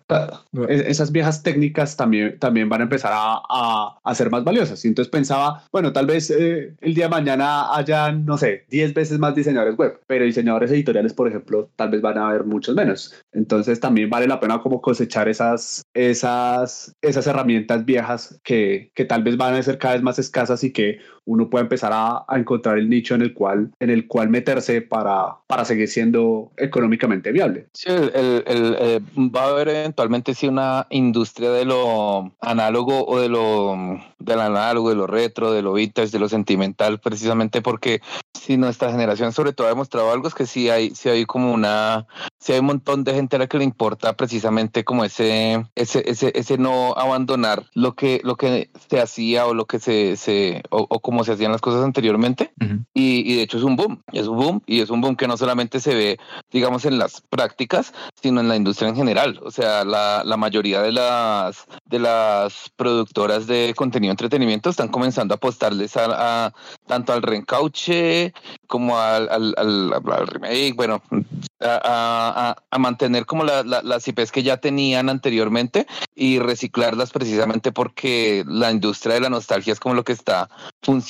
es- esas viejas técnicas también, también van a empezar a, a, a ser más valiosas. Y entonces pensaba, bueno, tal vez eh, el día de mañana haya, no sé, 10 veces más diseñadores web, pero diseñadores editoriales, por ejemplo, tal vez van a haber muchos menos. Entonces también vale la pena como cosechar esas, esas, esas herramientas viejas que, que tal vez van a ser cada vez más escasas y que uno puede empezar a, a encontrar el nicho en el cual, en el cual meterse para, para seguir siendo económicamente viable. Sí, el, el- el, eh, va a haber eventualmente sí una industria de lo análogo o de lo del análogo, de lo retro, de lo vintage, de lo sentimental, precisamente porque si nuestra generación sobre todo ha demostrado algo es que sí hay, sí hay como una, sí hay un montón de gente a la que le importa precisamente como ese, ese, ese, ese no abandonar lo que, lo que se hacía o lo que se, se o, o como se hacían las cosas anteriormente. Ujú. Y, y de hecho es un boom, es un boom y es un boom que no solamente se ve, digamos, en las prácticas, sino en la industria en general. O sea, la, la mayoría de las, de las productoras de contenido entretenimiento están comenzando a apostarles a, a- tanto al reencauche como al, al, al- al remake, bueno, a, a- a- a mantener como la- la- las IPs que ya tenían anteriormente y reciclarlas precisamente porque la industria de la nostalgia es como lo que está funcionando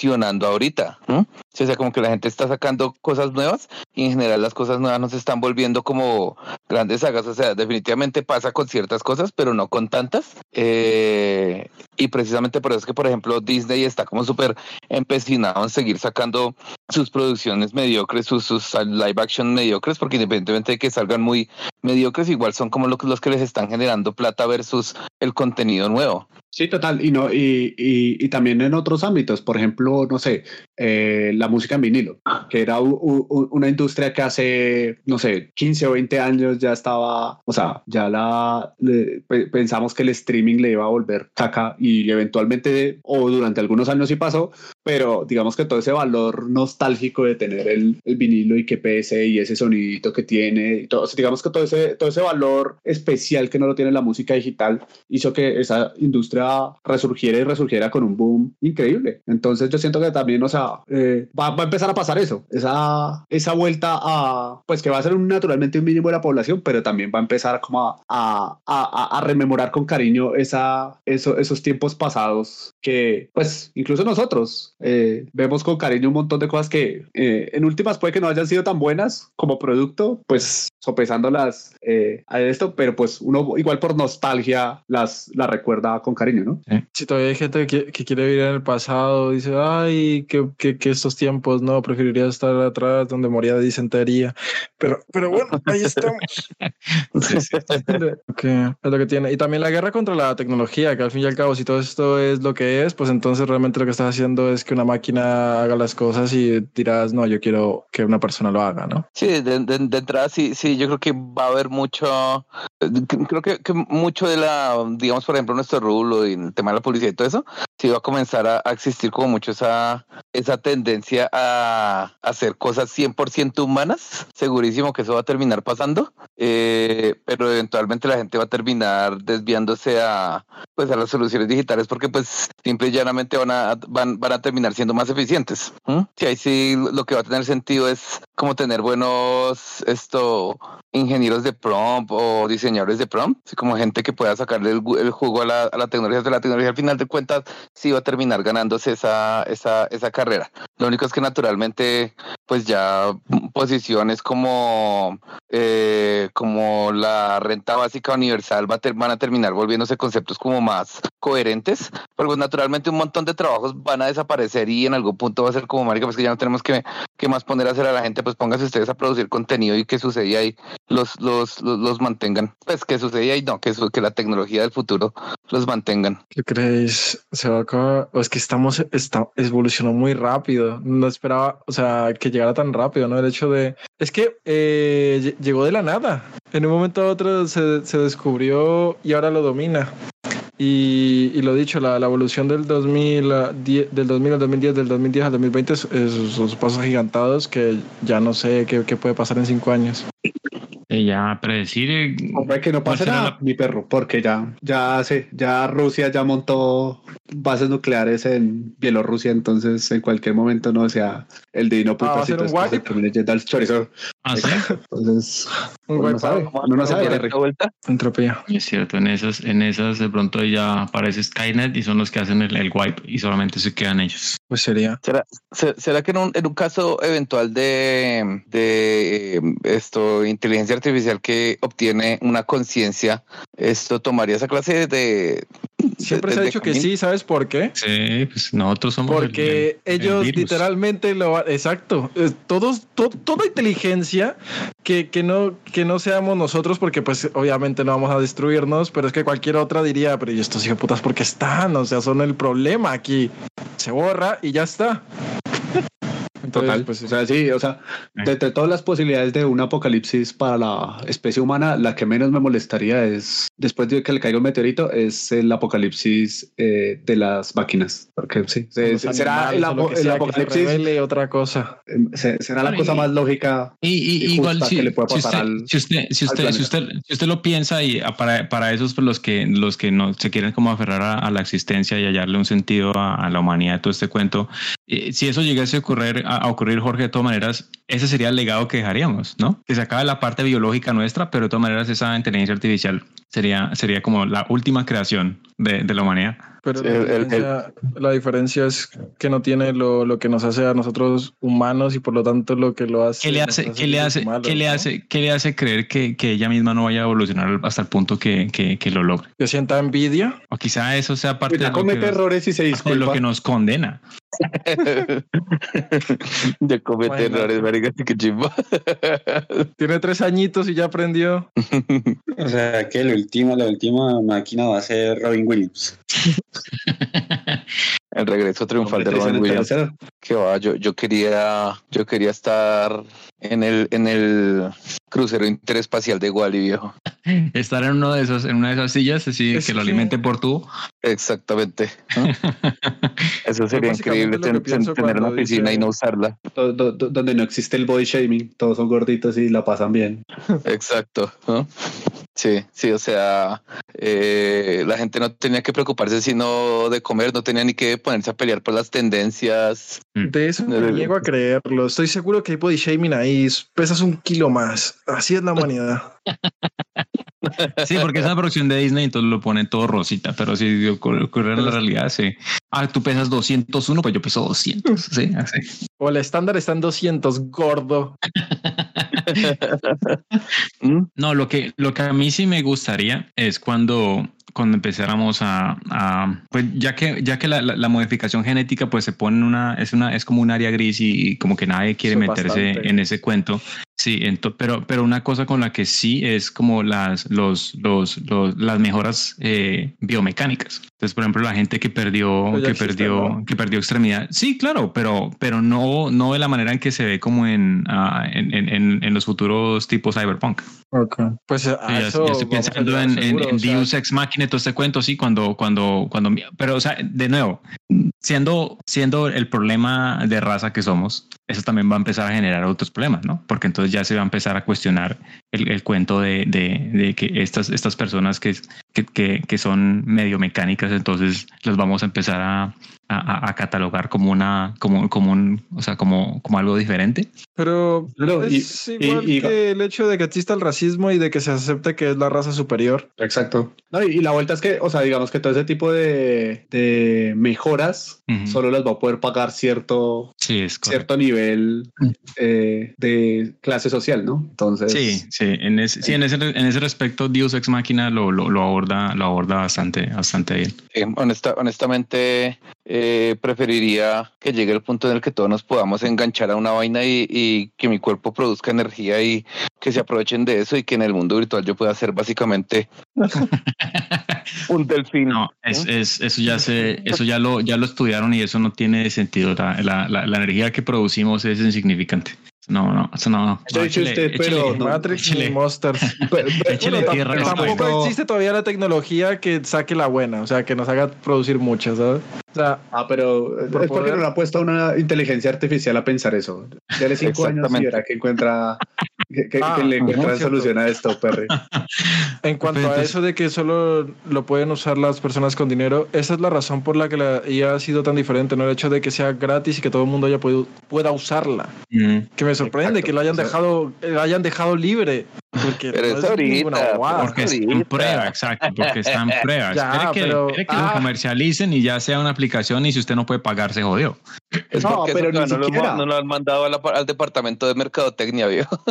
ahorita. ¿no? Sí, O sea, como que la gente está sacando cosas nuevas y en general las cosas nuevas no se están volviendo como grandes sagas. O sea, definitivamente pasa con ciertas cosas, pero no con tantas. Eh, y precisamente por eso es que, por ejemplo, Disney está como súper empecinado en seguir sacando sus producciones mediocres, sus, sus live action mediocres, porque independientemente de que salgan muy mediocres, igual son como lo que- los que les están generando plata versus el contenido nuevo. Sí, total. Y no, y, y también en otros ámbitos, por ejemplo, no sé, eh, la música en vinilo, que era u- u- una industria que hace, no sé, 15 o 20 años ya estaba, o sea, ya la le- pe- pensamos que el streaming le iba a volver caca y eventualmente, o durante algunos años sí pasó, pero digamos que todo ese valor nostálgico de tener el, el vinilo y que pese y ese sonidito que tiene, y todo, digamos que todo ese, todo ese valor especial que no lo tiene la música digital hizo que esa industria resurgiera y resurgiera con un boom increíble. Entonces yo siento que también, o sea, eh, va, va a empezar a pasar eso, esa, esa vuelta a, pues que va a ser un, naturalmente un mínimo de la población, pero también va a empezar como a, a, a- a rememorar con cariño esa, eso, esos tiempos pasados que, pues, incluso nosotros eh, vemos con cariño un montón de cosas que eh, en últimas puede que no hayan sido tan buenas como producto, pues sopesándolas eh, a esto, pero pues uno igual por nostalgia las, las recuerda con cariño, ¿no? Si todavía hay gente que, que quiere vivir en el pasado, dice, ay, que, que, que estos tiempos, no, preferiría estar atrás donde moría de disentería. Pero, pero bueno, ahí estamos. [LAUGHS] Sí, sí. [LAUGHS] que es lo que tiene. Y también la guerra contra la tecnología, que al fin y al cabo, si todo esto es lo que es, pues entonces realmente lo que estás haciendo es que una máquina haga las cosas y dirás, no, yo quiero que una persona lo haga, ¿no? Sí, de, de- de entrada sí, sí, yo creo que va a haber mucho, eh, creo que, que mucho de la, digamos, por ejemplo, nuestro rulo y el tema de la publicidad y todo eso, sí va a comenzar a, a existir como mucho esa, esa tendencia a hacer cosas 100% humanas. Segurísimo que eso va a terminar pasando, eh, pero eventualmente la gente va a terminar desviándose a, pues, a las soluciones digitales porque pues simple y llanamente van a, van, van a terminar siendo más eficientes. ¿m? Sí, ahí sí lo que va a tener sentido es como tener buenos esto ingenieros de prompt o diseñadores de prompt, así como gente que pueda sacarle el, el jugo a la, a la tecnología, de la tecnología al final de cuentas sí va a terminar ganándose esa, esa, esa carrera. Lo único es que naturalmente pues ya posiciones como eh, como la renta básica universal va a ter- van a terminar volviéndose conceptos como más coherentes, porque naturalmente un montón de trabajos van a desaparecer y en algún punto va a ser como marica, pues que ya no tenemos que, que más poner a hacer a la gente, pues pónganse ustedes a producir contenido y que sucedía ahí los, los, los, los mantengan. Pues que sucedía y no, que, su- que la tecnología del futuro los mantengan. ¿Qué creéis? Se va a acabar. O es que estamos, está, evolucionó muy rápido. No esperaba, o sea, que llegara tan rápido, ¿no? El hecho de. Es que eh, lle- llegó de la nada. En un momento a otro se, se descubrió y ahora lo domina. Y, lo dicho, la, la evolución del 2000, a die- del 2000 al 2010, del 2010 al 2020 es- es- son pasos gigantados que ya no sé qué, qué puede pasar en cinco años. Eh, ya predecir. eh, Hombre, que no ¿cuál pase nada, la- mi perro, porque ya, ya sé, ya Rusia ya montó bases nucleares en Bielorrusia, entonces en cualquier momento no sea el divino Ah, ¿va a ser putacito un este se wipe? termine yendo al chorizo. Ah, sí. Entonces, [LAUGHS] Un uno no wipeout, sabe, uno no sabe, ¿Quieren Jerry. otra vuelta? entropía. Es cierto, en esas, en esas de pronto ya aparece Skynet y son los que hacen el, el wipe y solamente se quedan ellos. Pues sería. ¿Será, se- será que en un, en un caso eventual de, de eh, esto, inteligencia artificial que obtiene una conciencia, esto tomaría esa clase de... Siempre se ha dicho que sí, ¿sabes por qué? Sí, pues nosotros somos. Porque el- el ellos literalmente lo exacto, todos, to- toda inteligencia que, que no que no seamos nosotros, porque pues obviamente no vamos a destruirnos, pero es que cualquier otra diría, pero ¿y estos hijos putas por qué están? O sea, son el problema aquí. Se borra y ya está. Entonces, Total. pues, o sea, sí, o sea, de entre todas las posibilidades de un apocalipsis para la especie humana, la que menos me molestaría es, después de que le caiga un meteorito, es el apocalipsis eh, de las máquinas. Porque sí, se- se- será el, que el se apocalipsis, revele otra cosa. eh, se- será la Bueno, cosa y- más lógica. Y, y- y igual si, que le puede si pasar usted, al- si usted, si al usted, si usted, si usted lo piensa y ah, para, para esos por los que los que no se quieren como aferrar a, a la existencia y hallarle un sentido a, a la humanidad de todo este cuento, eh, si eso llegase a ocurrir, a, a ocurrir, Jorge, de todas maneras, ese sería el legado que dejaríamos, ¿no? Que se acabe la parte biológica nuestra, pero de todas maneras esa inteligencia artificial sería, sería como la última creación de, de la humanidad. Pero Sí, la, el- el- diferencia, la diferencia es que no tiene lo, lo que nos hace a nosotros humanos y por lo tanto lo que lo hace. ¿Qué le nos hace, qué le hace, qué le ¿no? hace, qué le hace creer que, que ella misma no vaya a evolucionar hasta el punto que, que, que lo logre? Que sienta envidia. O quizá eso sea parte de lo, comete errores y se de lo que nos condena. [LAUGHS] de comete errores, marica, [LAUGHS] qué chimba. Tiene tres añitos y ya aprendió. [LAUGHS] O sea que la última, la última máquina va a ser Robin Williams. El regreso triunfal de Robin Williams. Que va, yo, yo quería, yo quería estar en el, en el crucero interespacial de Wally, viejo. Estar en uno de esos, en una de esas sillas, así Es que lo que- alimente por tubo. Exactamente. ¿no? [LAUGHS] Eso sería básicamente increíble, ten- tener una oficina y no usarla. Do- do- do- donde no existe el body shaming, todos son gorditos y la pasan bien. Exacto. ¿no? Sí, sí, o sea, eh, la gente no tenía que preocuparse sino de comer, no tenía ni que ponerse a pelear por las tendencias. De eso me Eh, niego a creerlo. Estoy seguro que hay body shaming ahí. Pesas un kilo más. Así es la humanidad. [LAUGHS] Sí, porque es una producción de Disney, entonces lo pone todo rosita, pero si ocurre, ocurre en la realidad, sí. Ah, tú pesas 201, pues yo peso 200, sí, así. O el estándar está en 200, gordo. [LAUGHS] ¿Mm? No, lo que, lo que a mí sí me gustaría es cuando, cuando empezáramos a, a- pues ya que, ya que la, la- la modificación genética pues se pone en una, es una, es como un área gris y, como que nadie quiere meterse bastante. en ese cuento. Sí, ento- pero, pero una cosa con la que sí es como las, los, los, los- las mejoras eh, biomecánicas. Entonces, por ejemplo, la gente que perdió, que perdió, ¿no? que perdió extremidad. Sí, claro, pero, pero no, no de la manera en que se ve como en, ah, en, en- en- en los futuros tipos cyberpunk. Pues a Sí, eso ya estoy pensando en, en, seguro, en sea, Deus Ex Machina todo este cuento, sí, cuando, cuando, cuando, pero, o sea, de nuevo, siendo, siendo el problema de raza que somos, eso también va a empezar a generar otros problemas, ¿no? Porque entonces ya se va a empezar a cuestionar el, el cuento de, de, que estas, estas personas que, que, que son medio mecánicas, entonces las vamos a empezar a, a, a catalogar como una, como, como un, o sea, como, como algo diferente. Pero No, y- es igual y- y- que el hecho de que exista el racismo y de que se acepte que es la raza superior. Exacto. No, y, y la vuelta es que, o sea, digamos que todo ese tipo de, de mejoras solo las va a poder pagar cierto, Sí, es cierto nivel eh, de clase social, ¿no? Entonces, Sí, sí, en ese, sí, en ese, en ese respecto, Deus Ex Machina lo, lo, lo aborda, lo aborda bastante, bastante bien. Eh, honesta- honestamente, eh, preferiría que llegue el punto en el que todos nos podamos enganchar a una vaina y, y que mi cuerpo produzca energía y que se aprovechen de eso y que en el mundo virtual yo pueda ser básicamente [LAUGHS] un delfín. No, es, es, eso ya se, eso ya lo, ya lo estudiaron y eso no tiene sentido. La, la, la, la energía que producimos es insignificante. No, no, eso no. Dice échele- usted, [LAUGHS] pero no, Matrix y Monsters. Pero- bueno, tierra Tampoco existe todavía la tecnología que saque la buena, o sea, que nos haga producir muchas, ¿sabes? O sea, Ah, pero es Por porque poder- no le ha puesto a una inteligencia artificial a pensar eso. Dele cinco años y verá que encuentra que, que- Ah, le ajá, encuentra cierto. solución a esto, Perry. [LAUGHS] En cuanto a eso de que solo lo pueden usar las personas con dinero, esa es la razón por la que la IA ha sido tan diferente, ¿no? El hecho de que sea gratis y que todo el mundo haya podido, pueda usarla. Mm. Que me sorprende Exacto. que lo hayan O sea- dejado, lo hayan dejado libre. Porque Pero no es ahorita. Porque está en prueba, exacto, porque está en [LAUGHS] prueba. Ya, espere que, pero- espere que ah. lo comercialicen y ya sea una aplicación y si usted no puede pagar, se jodió. Es No, pero no, lo, siquiera. no lo han mandado la- al departamento de mercadotecnia, viejo.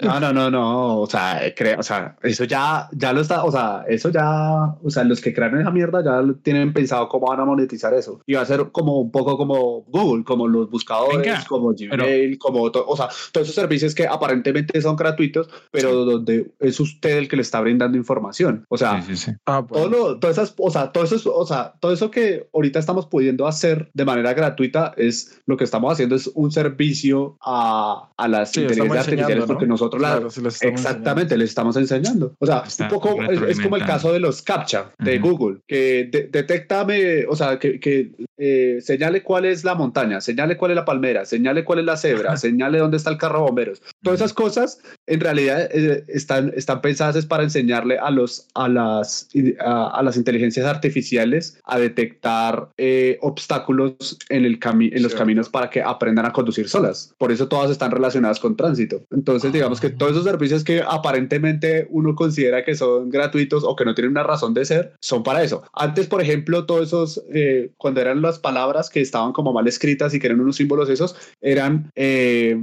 No, no, no, no. O sea, crea, o sea, eso ya, ya lo está, o sea, eso ya, o sea, los que crearon esa mierda ya lo tienen pensado cómo van a monetizar eso. Y va a ser como un poco como Google, como los buscadores, Venga, como Gmail, como, to- o sea, todos esos servicios que aparentemente son gratuitos, pero donde es usted el que le está brindando información. O sea, Sí, sí, sí. Ah, todo bueno. lo- todas esas, o sea, todo eso, es- o sea, todo eso que ahorita estamos pudiendo hacer de manera gratuita es lo que estamos haciendo es un servicio a, a las Sí, inteligencias artificiales enseñando, ¿no? porque nosotros la- Claro, sí les estamos exactamente les estamos enseñando. O sea, Está un poco es, es como el caso de los captcha de Ujú. Google, que de, detéctame, o sea, que, que eh, señale cuál es la montaña, señale cuál es la palmera, señale cuál es la cebra, señale dónde está el carro de bomberos. Todas esas cosas en realidad eh, están, están pensadas es para enseñarle a, los, a, las, a, a las inteligencias artificiales a detectar eh, obstáculos en, el cami en los Cierto. caminos para que aprendan a conducir solas. Por eso todas están relacionadas con tránsito. Entonces, digamos que todos esos servicios que aparentemente uno considera que son gratuitos o que no tienen una razón de ser, son para eso. Antes, por ejemplo, todos esos, eh, cuando eran las palabras que estaban como mal escritas y que eran unos símbolos esos, eran eh,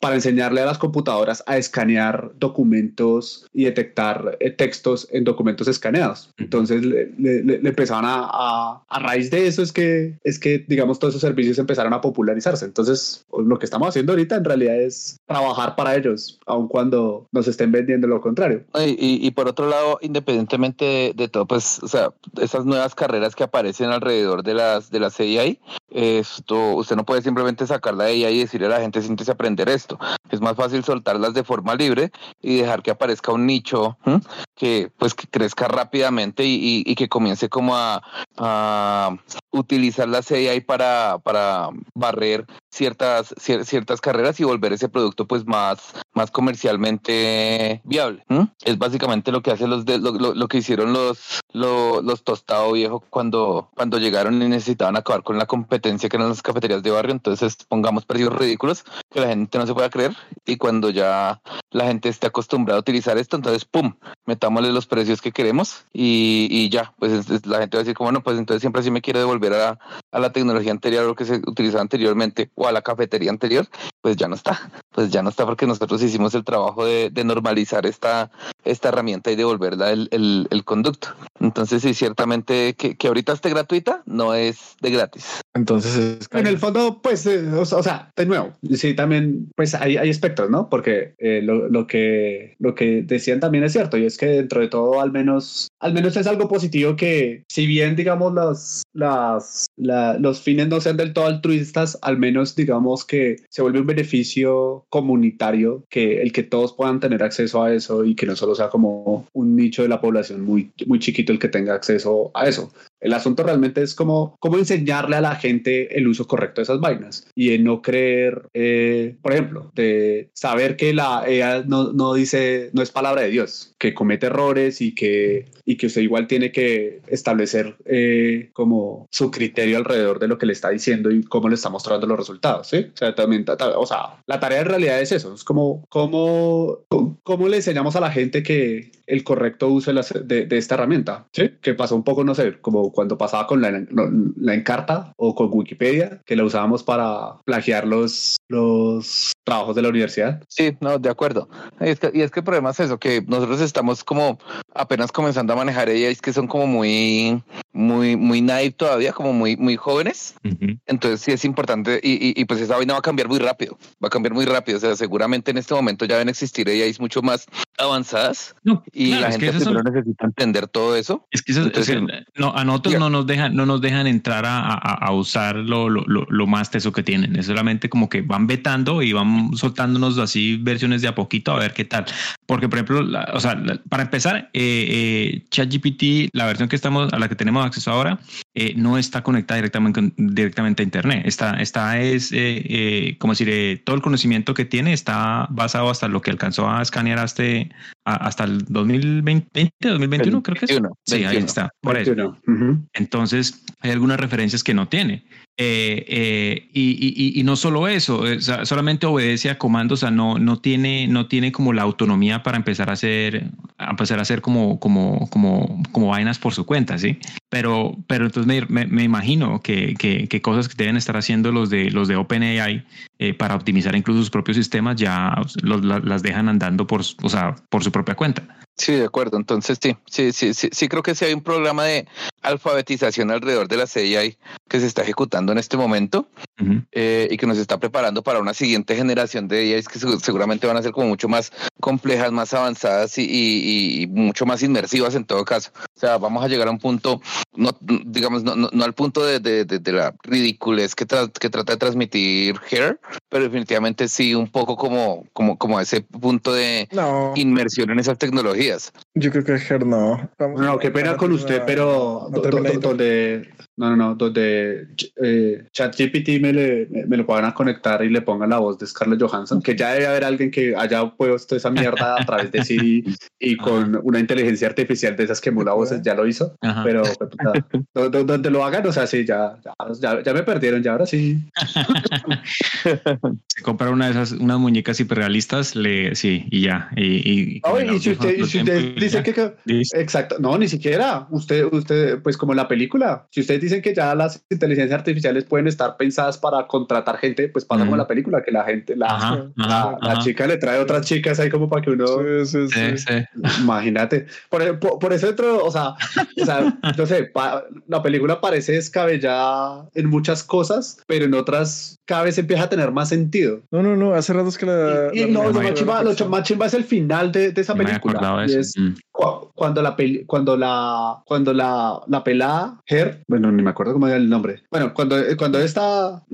para enseñarle a las computadoras a escanear documentos y detectar eh, textos en documentos escaneados. Entonces le, le- le- empezaban a, a, a raíz de eso es que, es que, digamos, todos esos servicios empezaron a popularizarse. Entonces, lo que estamos haciendo ahorita en realidad es trabajar para ellos, aun cuando nos estén vendiendo lo contrario. Y, y- y por otro lado, independientemente de, de todo, pues, o sea, esas nuevas carreras que aparecen alrededor de las de las AI, esto, usted no puede simplemente sacarla de AI y decirle a la gente, siéntese aprender esto. Es más fácil soltarlas de forma libre y dejar que aparezca un nicho que, pues, que crezca rápidamente y, y- que comience como a, a utilizar las AI para, para barrer ciertas, cier- ciertas carreras y volver ese producto pues más, más comercialmente viable. ¿m? Es básicamente lo que hacen los de, lo, lo- lo que hicieron los, lo- los tostado viejo cuando, cuando llegaron y necesitaban acabar con la competencia que eran las cafeterías de barrio. Entonces pongamos precios ridículos que la gente no se pueda creer y cuando ya la gente esté acostumbrada a utilizar esto, entonces pum, metámosle los precios que queremos y, y ya, pues es- es- la gente va a decir como no, pues entonces siempre sí me quiero devolver a, a la tecnología anterior, lo que se utilizaba anteriormente a la cafetería anterior, pues ya no está, pues ya no está porque nosotros hicimos el trabajo de, de normalizar esta, esta herramienta y devolverla el, el, el conducto. Entonces sí, ciertamente que, que ahorita esté gratuita no es de gratis. Entonces es En el fondo, pues, eh, o, o sea, de nuevo, sí, también, pues hay, hay espectros, ¿no? Porque eh, lo, lo que, lo que decían también es cierto, y es que dentro de todo, al menos, al menos es algo positivo que, si bien, digamos, las, las, la- los fines no sean del todo altruistas, al menos, digamos, que se vuelve un beneficio comunitario, que el que todos puedan tener acceso a eso y que no solo sea como un nicho de la población muy, muy chiquito el que tenga acceso a eso. El asunto realmente es como enseñarle a la gente el uso correcto de esas vainas y en no creer, eh, por ejemplo, de saber que la EA no, no dice, no es palabra de Dios, que comete errores y que, y que usted igual tiene que establecer eh, como su criterio alrededor de lo que le está diciendo y cómo le está mostrando los resultados, ¿sí? O sea, también, ta- ta- o sea, la tarea en realidad es eso, es como, cómo, cómo le enseñamos a la gente que el correcto uso de, de- esta herramienta, ¿sí? Que pasó un poco, no sé, como cuando pasaba con la, la Encarta o con Wikipedia, que la usábamos para plagiar los, los trabajos de la universidad. Sí, no, de acuerdo. Y es, que, y es que el problema es eso, que nosotros estamos como apenas comenzando a manejar ellas que son como muy, muy, muy naive todavía, como muy, muy jóvenes. Ujú. Entonces sí es importante y, y, y pues esa vaina va a cambiar muy rápido, va a cambiar muy rápido. O sea, seguramente en este momento ya deben existir ellas mucho más avanzadas No, y claro, la es que gente son- necesita entender todo eso. Es que, eso- Entonces, es que, no, a nosotros ya. no nos dejan, no nos dejan entrar a, a- a usar lo, lo, lo- lo más teso que tienen. Es solamente como que van vetando y van soltándonos así versiones de a poquito a ver qué tal. Porque, por ejemplo, la- o sea, la- para empezar, eh, eh, ChatGPT, la versión que estamos, a la que tenemos acceso ahora, eh, no está conectada directamente, directamente a Internet. Está, está es, eh, eh, como decir, eh, todo el conocimiento que tiene está basado hasta lo que alcanzó a escanear hasta, hasta el 2020, 2021, creo que es. 21, Sí, ahí 21. está. Por eso. 21. Ujú. Entonces, hay algunas referencias que no tiene. Eh, eh, y, y- y- no solo eso, solamente obedece a comandos, o sea, no, no, tiene, no tiene como la autonomía para empezar a hacer, a empezar a hacer como, como, como, como vainas por su cuenta, ¿sí? Pero, pero entonces me, me, imagino que, que, que, cosas que deben estar haciendo los de, los de OpenAI eh, para optimizar incluso sus propios sistemas ya los, las dejan andando por, o sea, por su propia cuenta. Sí, de acuerdo. Entonces, sí, sí, sí, sí, sí creo que sí hay un programa de alfabetización alrededor de la CI que se está ejecutando en este momento eh, y que nos está preparando para una siguiente generación de AIs que seguramente van a ser como mucho más complejas, más avanzadas y, mucho más inmersivas en todo caso. O sea, vamos a llegar a un punto, no, digamos, no, no, al punto de, de, de, la ridiculez que, que trata de transmitir Hair, pero definitivamente sí un poco como, como, como ese punto de inmersión en esas tecnologías. Yo creo que Hair no. no, qué pena con usted, pero donde, no, no, no, donde eh, ChatGPT me, le, me, lo a conectar y le pongan la voz de Scarlett Johansson, que ya debe haber alguien que haya puesto esa mierda a través de Siri y [LAUGHS] con una inteligencia artificial de esas que emula voces, ya lo hizo, pero pues, [LAUGHS] donde lo hagan, o sea, sí, ya, ya, ya, me perdieron, ya ahora sí. [LAUGHS] Se compra una de esas, unas muñecas hiperrealistas, le, sí, y ya. Y, y, si usted, si usted dice que, exacto, no, ni siquiera, usted, usted, pues como la película, si ustedes dicen que ya las inteligencias artificiales pueden estar pensadas para contratar gente, pues pasa como la película, que la gente, la, la, chica le trae otras chicas ahí como para que uno... Sí, sí, sí. Imagínate. Por, por, eso otro, o sea, o sea, [LAUGHS] no sé, la película parece descabellada en muchas cosas, pero en otras cada vez empieza a tener más sentido. No, no, no, hace rato es que la... Y, no, lo más chimba, es el final de, de esa película. Y es mm. Cuando la cuando la cuando la, la pelada Her, bueno, ni me acuerdo cómo era el nombre. Bueno, cuando cuando esta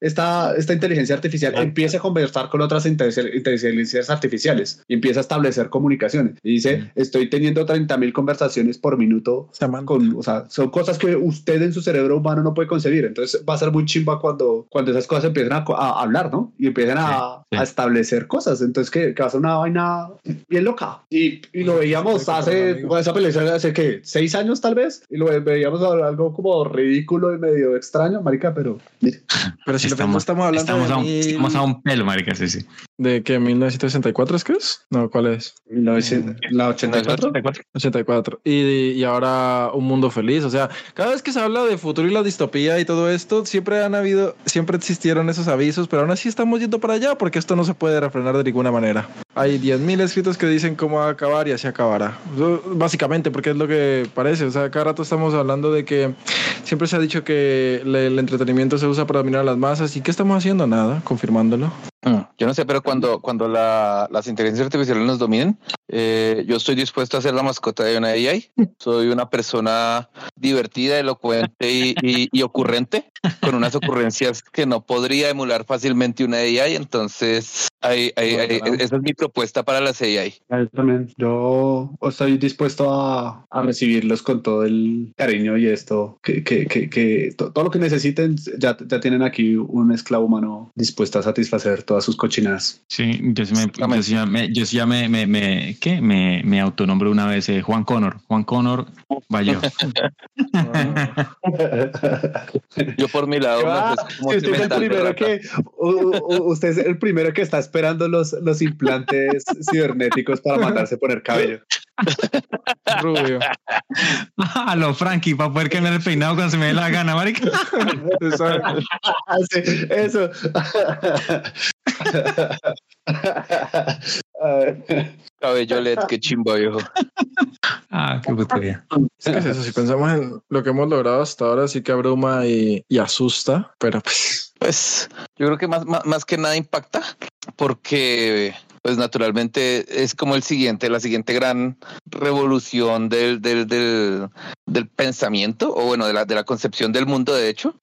esta esta inteligencia artificial ah. empieza a conversar con otras inteligencias artificiales y empieza a establecer comunicaciones y dice, mm. "Estoy teniendo 30.000 conversaciones por minuto con, o sea, son cosas que usted en su cerebro humano no puede concebir." Entonces va a ser muy chimba cuando cuando esas cosas empiezan a, hablar, ¿no? Y empiezan a, establecer cosas. Entonces, que, que va a ser una vaina bien loca. Y, y lo veíamos hace, esa película hace que seis años tal vez, y lo veíamos algo como ridículo y medio extraño, marica, pero... Pero si estamos, estamos hablando estamos, de a un, estamos a un pelo, marica, sí, sí. ¿De qué? ¿1964 es que es? No, ¿cuál es? ¿La 84? 84. Y, y ahora Un Mundo Feliz. O sea, cada vez que se habla de futuro y la distopía y todo esto, siempre han habido, siempre existieron esos avisos, pero aún así estamos yendo para allá porque esto no se puede refrenar de ninguna manera. Hay 10.000 escritos que dicen cómo va a acabar y así acabará. Básicamente, porque es lo que parece. O sea, cada rato estamos hablando de que siempre se ha dicho que el entretenimiento se usa para dominar a las masas. ¿Y qué estamos haciendo? Nada, confirmándolo. Mm, yo no sé, pero cuando, cuando la, las inteligencias artificiales nos dominen, eh, yo estoy dispuesto a ser la mascota de una AI. Soy una persona divertida, elocuente y, y, ocurrente, con unas ocurrencias que no podría emular fácilmente una AI. Entonces, hay, hay, esa es mi propuesta para las AI. también. Yo estoy dispuesto a, a, recibirlos con todo el cariño y esto, que, que, que, que todo lo que necesiten, ya, ya tienen aquí un esclavo humano dispuesto a satisfacer todas sus cochinadas. Sí, yo sí me, yo sí me, yo sí ya me, me, me, ¿qué? me, me autonombré una vez eh, Juan Connor. Juan Connor, vaya. [LAUGHS] yo por mi lado. Ah, usted, es el primero que, usted es el primero que está esperando los, los implantes [LAUGHS] cibernéticos para mandarse poner cabello. Rubio. A lo Frankie, para poder cambiar el peinado cuando se me dé la gana, marica. [LAUGHS] Eso. Cabello LED, qué chimbo, viejo. Ah, qué putería. Es que es eso, si pensamos en lo que hemos logrado hasta ahora, sí que abruma y, y asusta, pero pues. Pues yo creo que más, más, más que nada impacta, porque pues naturalmente es como el siguiente, la siguiente gran revolución del, del, del, del pensamiento, o bueno, de la, de la concepción del mundo, de hecho.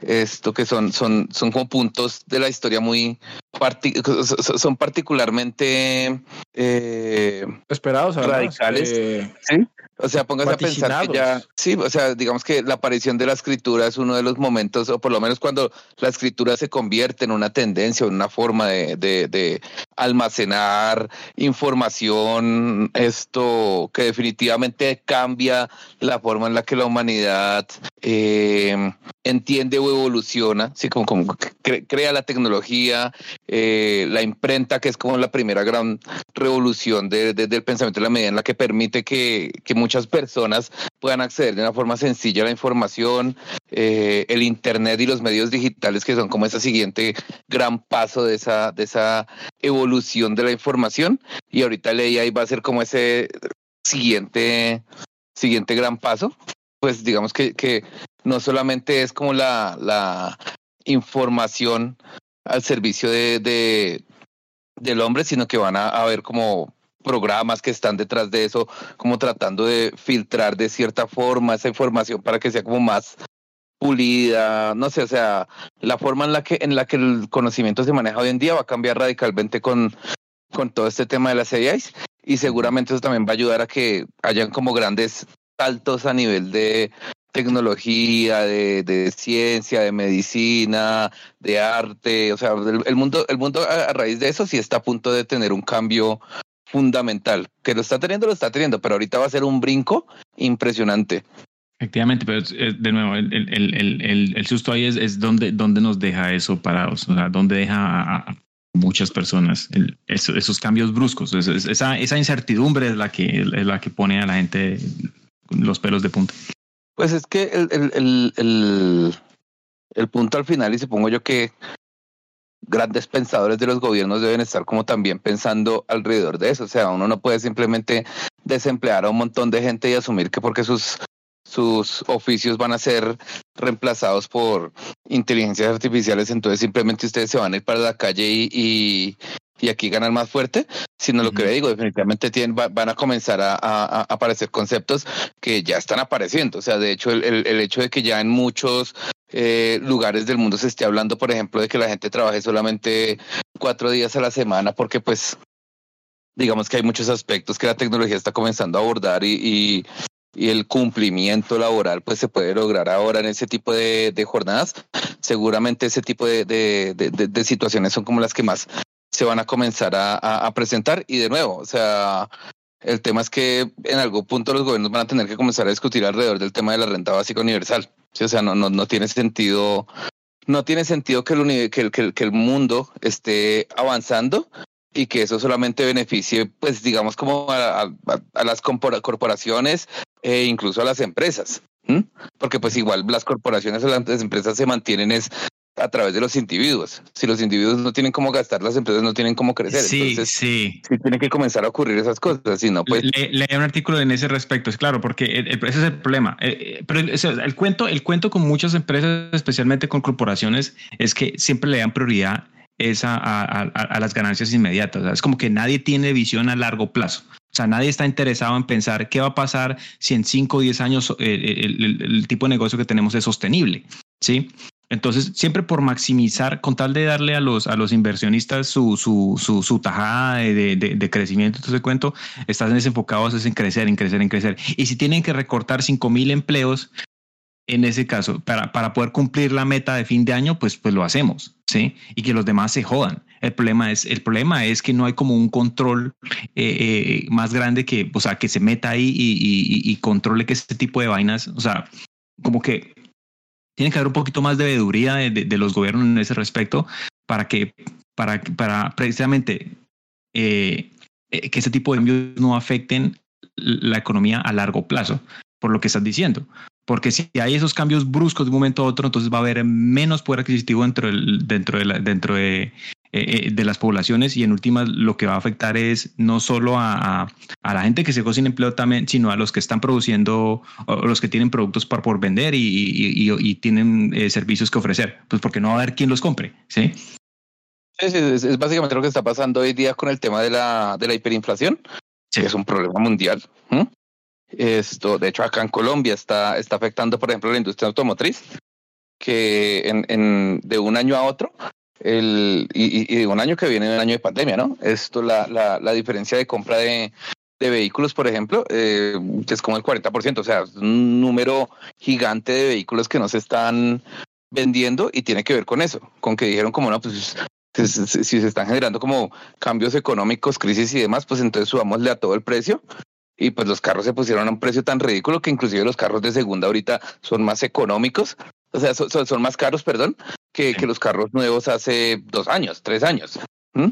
Esto que son, son, son como puntos de la historia muy [LAUGHS] son particularmente eh, esperados, radicales. Eh, ¿Sí? O sea, póngase a pensar que ya, sí, o sea, digamos que la aparición de la escritura es uno de los momentos, o por lo menos cuando la escritura se convierte en una tendencia, en una forma de, de, almacenar información, esto que definitivamente cambia la forma en la que la humanidad eh, entiende o evoluciona, ¿sí? como, como crea la tecnología, eh, la imprenta, que es como la primera gran revolución de, del pensamiento de la medida en la que permite que, que, muchas personas puedan acceder de una forma sencilla a la información, eh, el Internet y los medios digitales, que son como ese siguiente gran paso de esa, de esa evolución de la información. Y ahorita el AI va a ser como ese siguiente, siguiente gran paso. Pues digamos que, que no solamente es como la, la información al servicio de, de del hombre, sino que van a, haber como programas que están detrás de eso, como tratando de filtrar de cierta forma esa información para que sea como más pulida, no sé, o sea, la forma en la que en la que el conocimiento se maneja hoy en día va a cambiar radicalmente con, con todo este tema de las AIs y seguramente eso también va a ayudar a que hayan como grandes saltos a nivel de tecnología, de, de, ciencia, de medicina, de arte, o sea, el, mundo, el mundo a, raíz de eso sí está a punto de tener un cambio fundamental, que lo está teniendo, lo está teniendo, pero ahorita va a ser un brinco impresionante. Efectivamente, pero de nuevo, el, el, el, el, susto ahí es, es donde, donde nos deja eso parados, o sea, donde deja a, muchas personas esos, esos, cambios bruscos, esa, esa incertidumbre es la que es la que pone a la gente los pelos de punta. Pues es que el, el, el, el, punto al final, y supongo yo que grandes pensadores de los gobiernos deben estar como también pensando alrededor de eso. O sea, uno no puede simplemente desemplear a un montón de gente y asumir que porque sus, sus oficios van a ser reemplazados por inteligencias artificiales, entonces simplemente ustedes se van a ir para la calle y, y aquí ganan más fuerte, sino lo que le digo, definitivamente tienen, van a comenzar a, aparecer conceptos que ya están apareciendo. O sea, de hecho, el, el, hecho de que ya en muchos eh, lugares del mundo se esté hablando, por ejemplo, de que la gente trabaje solamente cuatro días a la semana, porque pues digamos que hay muchos aspectos que la tecnología está comenzando a abordar y, y, el cumplimiento laboral pues se puede lograr ahora en ese tipo de, de jornadas. Seguramente ese tipo de, de, de, situaciones son como las que más se van a comenzar a, presentar y de nuevo, o sea, el tema es que en algún punto los gobiernos van a tener que comenzar a discutir alrededor del tema de la renta básica universal. O sea, no, no, no tiene sentido, no tiene sentido que el, que, que, que el mundo esté avanzando y que eso solamente beneficie, pues digamos, como a, a, a las corporaciones e incluso a las empresas. Porque pues igual las corporaciones o las empresas se mantienen es a través de los individuos. Si los individuos no tienen cómo gastar, las empresas no tienen cómo crecer. Sí, Entonces, sí. Sí tienen que comenzar a ocurrir esas cosas. Si no, pues... leí un artículo en ese respecto, es claro, porque ese es el problema. Eh, eh, pero el, cuento, el cuento con muchas empresas, especialmente con corporaciones, es que siempre le dan prioridad a, las ganancias inmediatas. Es como que nadie tiene visión a largo plazo. O sea, nadie está interesado en pensar qué va a pasar si en 5 o 10 años eh, el, el, tipo de negocio que tenemos es sostenible. ¿sí? Entonces, siempre por maximizar, con tal de darle a los, a los inversionistas su, su, su, su tajada de, de, de, crecimiento, entonces cuento, están desenfocados en crecer, en crecer, en crecer. Y si tienen que recortar 5 mil empleos, en ese caso, para, para poder cumplir la meta de fin de año, pues, pues lo hacemos, ¿sí? Y que los demás se jodan. El problema es, el problema es que no hay como un control eh, eh, más grande que, o sea, que se meta ahí y, y, y controle que este tipo de vainas, o sea, como que tiene que haber un poquito más de veeduría de, de, los gobiernos en ese respecto para que, para, para precisamente eh, eh, que ese tipo de cambios no afecten la economía a largo plazo, por lo que estás diciendo. Porque si hay esos cambios bruscos de un momento a otro, entonces va a haber menos poder adquisitivo dentro, del, dentro, de, la, dentro de, eh, de las poblaciones y en últimas lo que va a afectar es no solo a, a, la gente que se quedó sin empleo también, sino a los que están produciendo, o los que tienen productos por, por vender y, y, y, tienen eh, servicios que ofrecer, pues porque no va a haber quien los compre, ¿sí? Es, es, es básicamente lo que está pasando hoy día con el tema de la, de la hiperinflación, sí. que es un problema mundial. ¿Mm? Esto, de hecho, acá en Colombia está, está afectando, por ejemplo, la industria automotriz, que en, en, de un año a otro el, y, y, un año que viene, un año de pandemia, ¿no? Esto, la, la, diferencia de compra de, de vehículos, por ejemplo, eh, es como el 40%, o sea, un número gigante de vehículos que no se están vendiendo y tiene que ver con eso, con que dijeron como, no, pues si se están generando como cambios económicos, crisis y demás, pues entonces subámosle a todo el precio. Y pues los carros se pusieron a un precio tan ridículo que inclusive los carros de segunda ahorita son más económicos, o sea, son, son más caros, perdón, que, que los carros nuevos hace dos años, tres años. ¿Mm?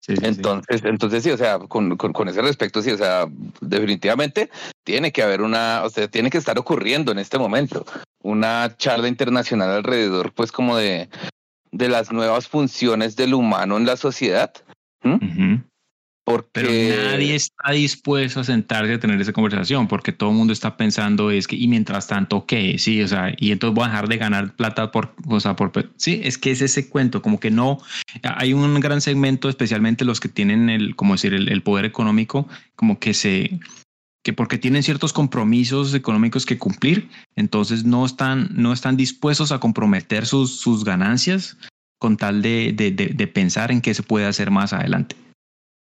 Sí, sí, sí. Entonces, entonces sí, o sea, con, con, con ese respecto, sí, o sea, definitivamente tiene que haber una, o sea, tiene que estar ocurriendo en este momento una charla internacional alrededor, pues, como de, de las nuevas funciones del humano en la sociedad. ¿Mm? Porque Pero nadie está dispuesto a sentarse a tener esa conversación porque todo el mundo está pensando es que y mientras tanto qué, sí, o sea, y entonces voy a dejar de ganar plata por, o sea, por, sí, es que es ese cuento, como que no, hay un gran segmento, especialmente los que tienen el, como decir, el, el poder económico, como que se, que porque tienen ciertos compromisos económicos que cumplir, entonces no están, no están dispuestos a comprometer sus, sus ganancias con tal de, de, de, de pensar en qué se puede hacer más adelante.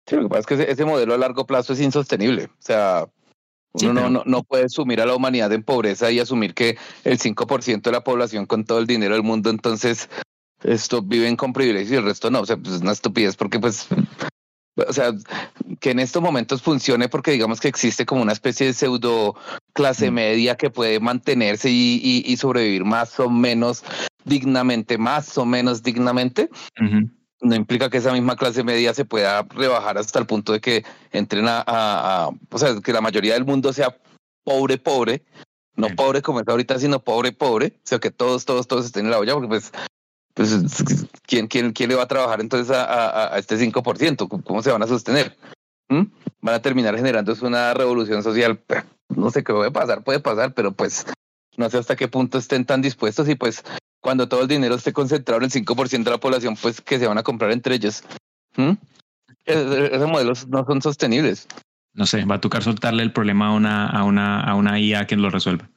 Sí, lo que pasa es que ese, ese modelo a largo plazo es insostenible. O sea, uno no, no, no puede sumir a la humanidad en pobreza y asumir que el 5% de la población con todo el dinero del mundo, entonces, esto viven con privilegios y el resto no. O sea, pues es una estupidez porque, pues, o sea, que en estos momentos funcione porque digamos que existe como una especie de pseudo clase Mm. media que puede mantenerse y, y, y sobrevivir más o menos dignamente, más o menos dignamente. No implica que esa misma clase media se pueda rebajar hasta el punto de que entren a, a- a- o sea, que la mayoría del mundo sea pobre, pobre, no Sí. pobre como es ahorita, sino pobre, pobre, o sea, que todos, todos, todos estén en la olla, porque pues, pues ¿quién, quién, quién le va a trabajar entonces a, a- este 5%? ¿Cómo se van a sostener? ¿Mm? Van a terminar generando una revolución social, no sé qué puede pasar, puede pasar, pero pues no sé hasta qué punto estén tan dispuestos y pues cuando todo el dinero esté concentrado en el 5% de la población, pues que se van a comprar entre ellos. ¿Mm? Es- Esos modelos no son sostenibles. No sé, va a tocar soltarle el problema a una, a una, a una IA que lo resuelva.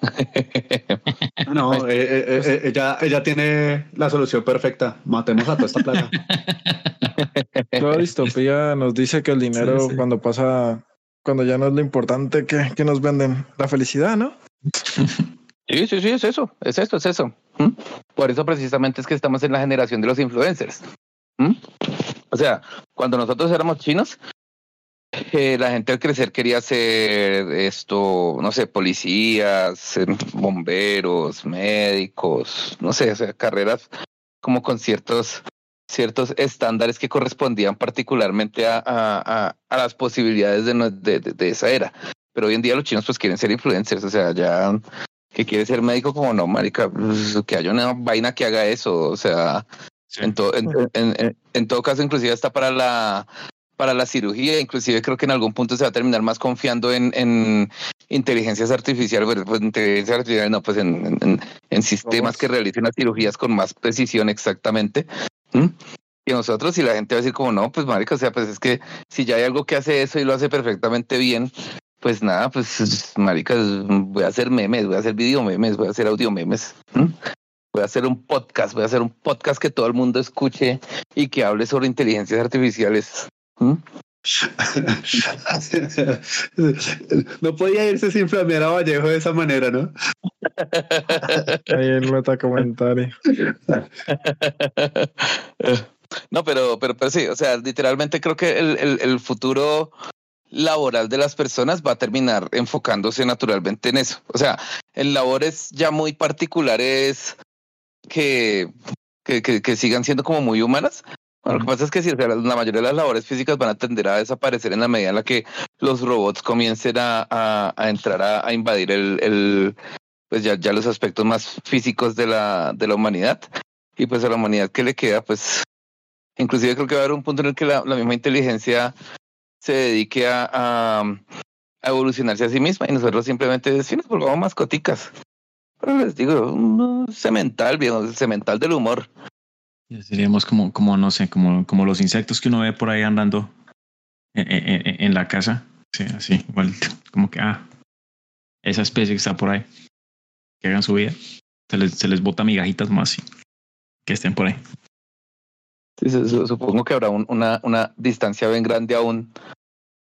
[LAUGHS] No, eh, eh, eh, ella, ella tiene la solución perfecta. Matemos a toda esta plaga. [LAUGHS] Toda distopía nos dice que el dinero Sí, sí. cuando pasa, cuando ya no es lo importante que, que nos venden, la felicidad, ¿no? [LAUGHS] Sí, sí, sí, es eso, es eso, es eso. Por eso precisamente es que estamos en la generación de los influencers. O sea, cuando nosotros éramos chinos, eh, la gente al crecer quería ser esto, no sé, policías, ser bomberos, médicos, no sé, o sea, carreras como con ciertos ciertos estándares que correspondían particularmente a, a, a, las posibilidades de, de, de- de esa era. Pero hoy en día los chinos pues quieren ser influencers, o sea, ya que quiere ser médico como no, marica, pues, que haya una vaina que haga eso, o sea, en, to- en, en- en- en todo caso, inclusive hasta para la para la cirugía, inclusive creo que en algún punto se va a terminar más confiando en, en inteligencias artificiales, pues inteligencia artificial no, pues en, en- en, en sistemas que realicen las cirugías con más precisión exactamente. ¿Mm? Y nosotros, si la gente va a decir como no, pues marica, o sea, pues es que si ya hay algo que hace eso y lo hace perfectamente bien, pues nada, pues marica, voy a hacer memes, voy a hacer video memes, voy a hacer audio memes. ¿Mm? Voy a hacer un podcast, voy a hacer un podcast que todo el mundo escuche y que hable sobre inteligencias artificiales. ¿Mm? [LAUGHS] No podía irse sin flamear a Vallejo de esa manera, ¿no? Ahí el comentario. No, pero, pero, pero sí, o sea, literalmente creo que el, el, el futuro laboral de las personas va a terminar enfocándose naturalmente en eso. O sea, en labores ya muy particulares que, que, que, que sigan siendo como muy humanas. Bueno, lo que pasa es que sí, o sea, la la mayoría de las labores físicas van a tender a desaparecer en la medida en la que los robots comiencen a, a, a entrar a, a invadir el, el pues ya, ya los aspectos más físicos de la, de la humanidad. Y pues a la humanidad que le queda, pues inclusive creo que va a haber un punto en el que la, la misma inteligencia se dedique a, a, evolucionarse a sí misma y nosotros simplemente sí nos volvamos mascoticas. Pero les digo, un cemental, viejo, cemental del humor. Seríamos como, como, no sé, como, como los insectos que uno ve por ahí andando en, en- en- en la casa. Sí, así, igual, como que, ah, esa especie que está por ahí, que hagan su vida. Se les, se les bota migajitas más y que estén por ahí. Sí, supongo que habrá un- una, una distancia bien grande aún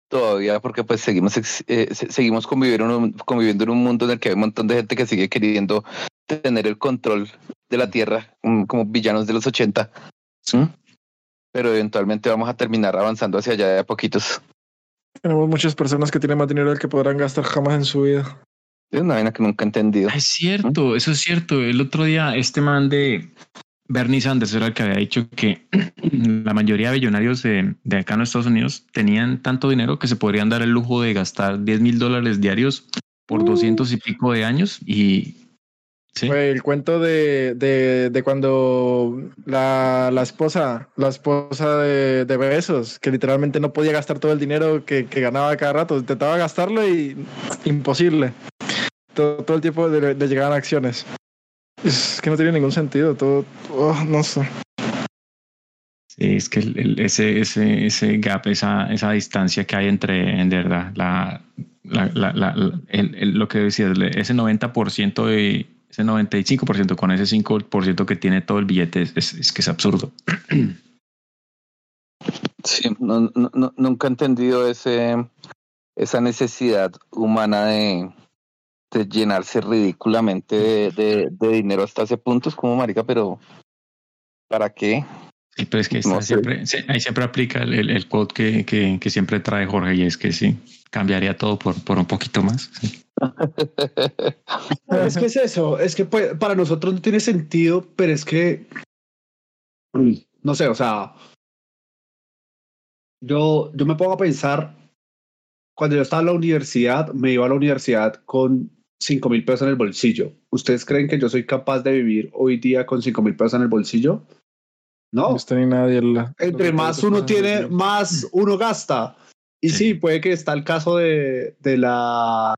todavía porque pues seguimos eh, se- seguimos conviviendo en, un, conviviendo en un mundo en el que hay un montón de gente que sigue queriendo tener el control de la tierra mm, como villanos de los 80 ¿Mm? pero eventualmente vamos a terminar avanzando hacia allá de a poquitos Tenemos muchas personas que tienen más dinero del que podrán gastar jamás en su vida. Es una vaina que nunca he entendido. Es cierto, eso es cierto. El otro día este man de Bernie Sanders era el que había dicho que [CLEARS THROAT] la mayoría de millonarios de, de acá en Estados Unidos tenían tanto dinero que se podrían dar el lujo de gastar 10 mil dólares diarios por 200 y pico de años y Sí. El cuento de, de, de cuando la, la, esposa, la esposa de, de Besos, que literalmente no podía gastar todo el dinero que, que ganaba cada rato, intentaba gastarlo y imposible. Todo, todo el tiempo de, de llegar a acciones. Es que no tiene ningún sentido, todo, oh, no sé. Sí, es que el, el, ese, ese, ese gap, esa, esa distancia que hay entre, en verdad, la, la, la, la el, lo que decía, ese 90% de ese 95% con ese 5% que tiene todo el billete es, es, es que es absurdo. Sí, no, no, nunca he entendido ese, esa necesidad humana de, de llenarse ridículamente de, de, de, dinero hasta ese punto. Es como, marica, pero ¿para qué? Sí, pero es que no siempre, ahí siempre aplica el, el, el quote que, que, que, siempre trae Jorge y es que sí, cambiaría todo por, por un poquito más. Sí. [LAUGHS] es que es eso, es que pues, para nosotros no tiene sentido, pero es que, no sé, o sea, yo, yo me pongo a pensar, cuando yo estaba en la universidad, me iba a la universidad con 5 mil pesos en el bolsillo. ¿Ustedes creen que yo soy capaz de vivir hoy día con 5 mil pesos en el bolsillo? No. no ni nadie la, Entre más uno tiene, más [LAUGHS] uno gasta. Y sí. sí, puede que está el caso de, de la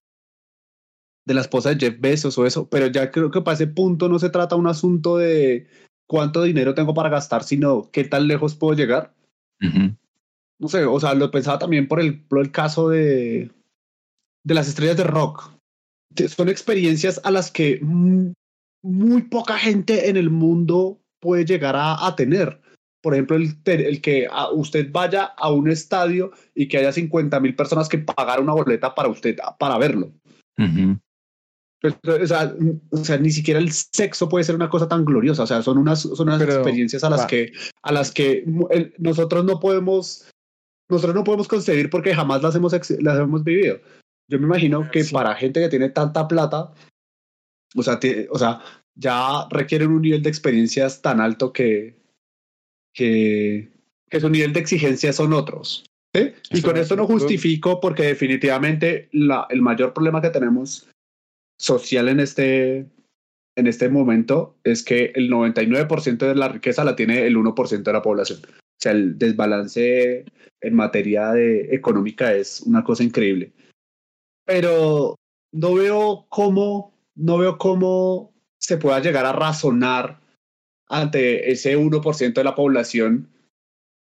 de la esposa de Jeff Bezos o eso, pero ya creo que para ese punto no se trata un asunto de cuánto dinero tengo para gastar, sino qué tan lejos puedo llegar. Uh -huh. No sé, o sea, lo pensaba también por el, por el caso de, de las estrellas de rock. Son experiencias a las que muy poca gente en el mundo puede llegar a, a tener. Por ejemplo, el, el que a usted vaya a un estadio y que haya 50 mil personas que pagaron una boleta para usted, para verlo. Uh -huh. O sea, o sea, ni siquiera el sexo puede ser una cosa tan gloriosa. O sea, son unas, son unas Pero, experiencias a las, que, a las que el, nosotros no podemos, nosotros no podemos concebir porque jamás las hemos, las hemos vivido. Yo me imagino que sí. para gente que tiene tanta plata, o sea, o sea, ya requieren un nivel de experiencias tan alto que, que, que su nivel de exigencia son otros. ¿sí? Y con esto no justifico porque definitivamente la, el mayor problema que tenemos social en este, en este momento es que el 99% de la riqueza la tiene el 1% de la población. O sea, el desbalance en materia de económica es una cosa increíble. Pero no veo cómo, no veo cómo se pueda llegar a razonar ante ese 1% de la población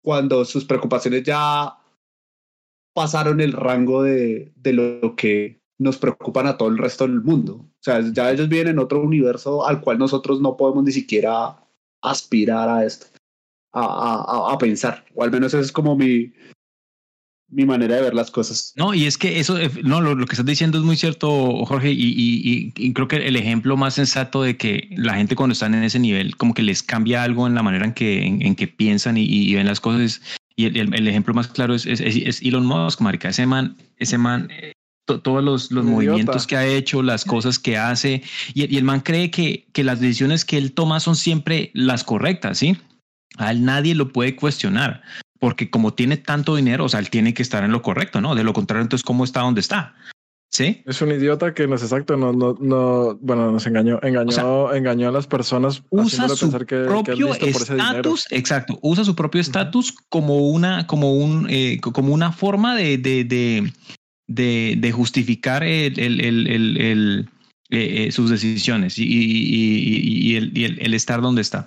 cuando sus preocupaciones ya pasaron el rango de, de lo que nos preocupan a todo el resto del mundo. O sea, ya ellos viven en otro universo al cual nosotros no podemos ni siquiera aspirar a esto, a, a, a pensar. O al menos esa es como mi, mi manera de ver las cosas. No, y es que eso, no, lo, lo que estás diciendo es muy cierto, Jorge, y, y, y, creo que el ejemplo más sensato de que la gente cuando están en ese nivel, como que les cambia algo en la manera en que, en, en que piensan y, ven las cosas. Y el, el, ejemplo más claro es, es, es, Elon Musk, marica. Ese man, ese man todos los, los movimientos que ha hecho, las cosas que hace, y, y, el man cree que, que las decisiones que él toma son siempre las correctas, ¿sí? A él nadie lo puede cuestionar, porque como tiene tanto dinero, o sea, él tiene que estar en lo correcto, ¿no? De lo contrario, entonces, ¿cómo está donde está? ¿Sí? Es un idiota que no es exacto, no, no, no bueno, nos engañó, engañó, o sea, engañó a las personas. Usa su que, propio estatus, exacto, usa su propio estatus uh -huh. como una, como un, eh, como una forma de, de, de de, de justificar el, el, el, el eh, sus decisiones y, y, y, el, el, estar donde está.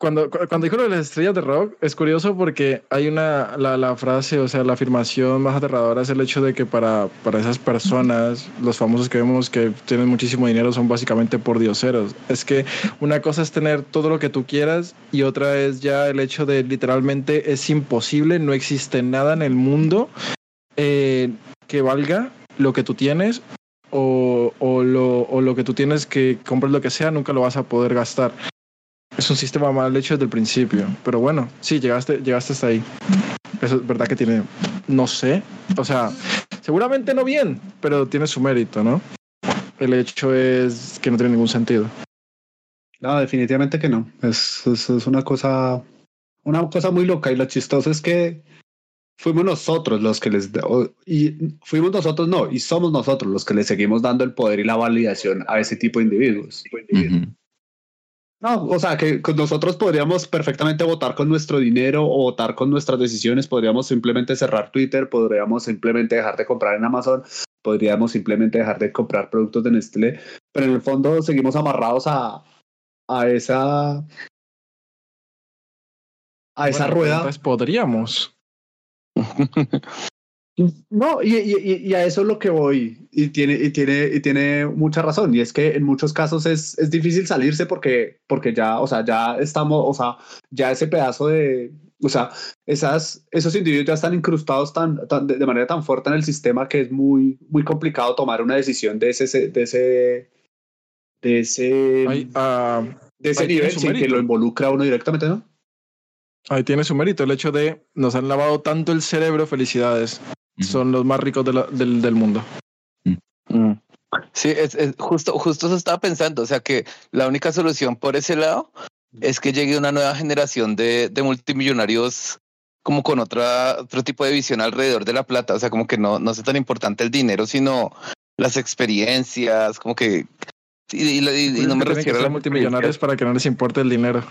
Cuando, cuando dijo lo de las estrellas de rock, es curioso porque hay una, la, la, frase, o sea, la afirmación más aterradora es el hecho de que para, para esas personas, los famosos que vemos que tienen muchísimo dinero son básicamente por dioseros. Es que una cosa es tener todo lo que tú quieras y otra es ya el hecho de literalmente es imposible, no existe nada en el mundo eh, que valga lo que tú tienes o, o, lo, o, lo, que tú tienes que comprar lo que sea, nunca lo vas a poder gastar. Es un sistema mal hecho desde el principio. Pero bueno, sí, llegaste, llegaste hasta ahí. Eso es verdad que tiene, no sé, o sea, seguramente no bien, pero tiene su mérito, ¿no? el hecho es que no tiene ningún sentido. No, definitivamente que no. Es, es, es una cosa, una cosa muy loca y lo chistoso es que fuimos nosotros los que les y fuimos nosotros no y somos nosotros los que le seguimos dando el poder y la validación a ese tipo de individuos. No, o sea que nosotros podríamos perfectamente votar con nuestro dinero o votar con nuestras decisiones, podríamos simplemente cerrar Twitter, podríamos simplemente dejar de comprar en Amazon, podríamos simplemente dejar de comprar productos de Nestlé, pero en el fondo seguimos amarrados a, a esa a esa rueda. Pues podríamos. [LAUGHS] No, y, y, y, a eso es lo que voy, y tiene, y tiene, y tiene mucha razón, y es que en muchos casos es, es difícil salirse porque, porque ya, o sea, ya estamos, o sea, ya ese pedazo de, o sea, esas, esos individuos ya están incrustados tan, tan de, manera tan fuerte en el sistema que es muy, muy complicado tomar una decisión de ese, de ese, de ese, uh, de ese nivel sin que lo involucre a uno directamente, ¿no? Ahí tiene su mérito, el hecho de nos han lavado tanto el cerebro, felicidades. Son los más ricos de la, del, del, mundo. Mm. Sí, es, es, justo, justo eso estaba pensando, o sea que la única solución por ese lado es que llegue una nueva generación de, de multimillonarios como con otra, otro tipo de visión alrededor de la plata, o sea, como que no, no sea tan importante el dinero, sino las experiencias, como que... Y, y, y, y no me refiero a los multimillonarios para que no les importe el dinero.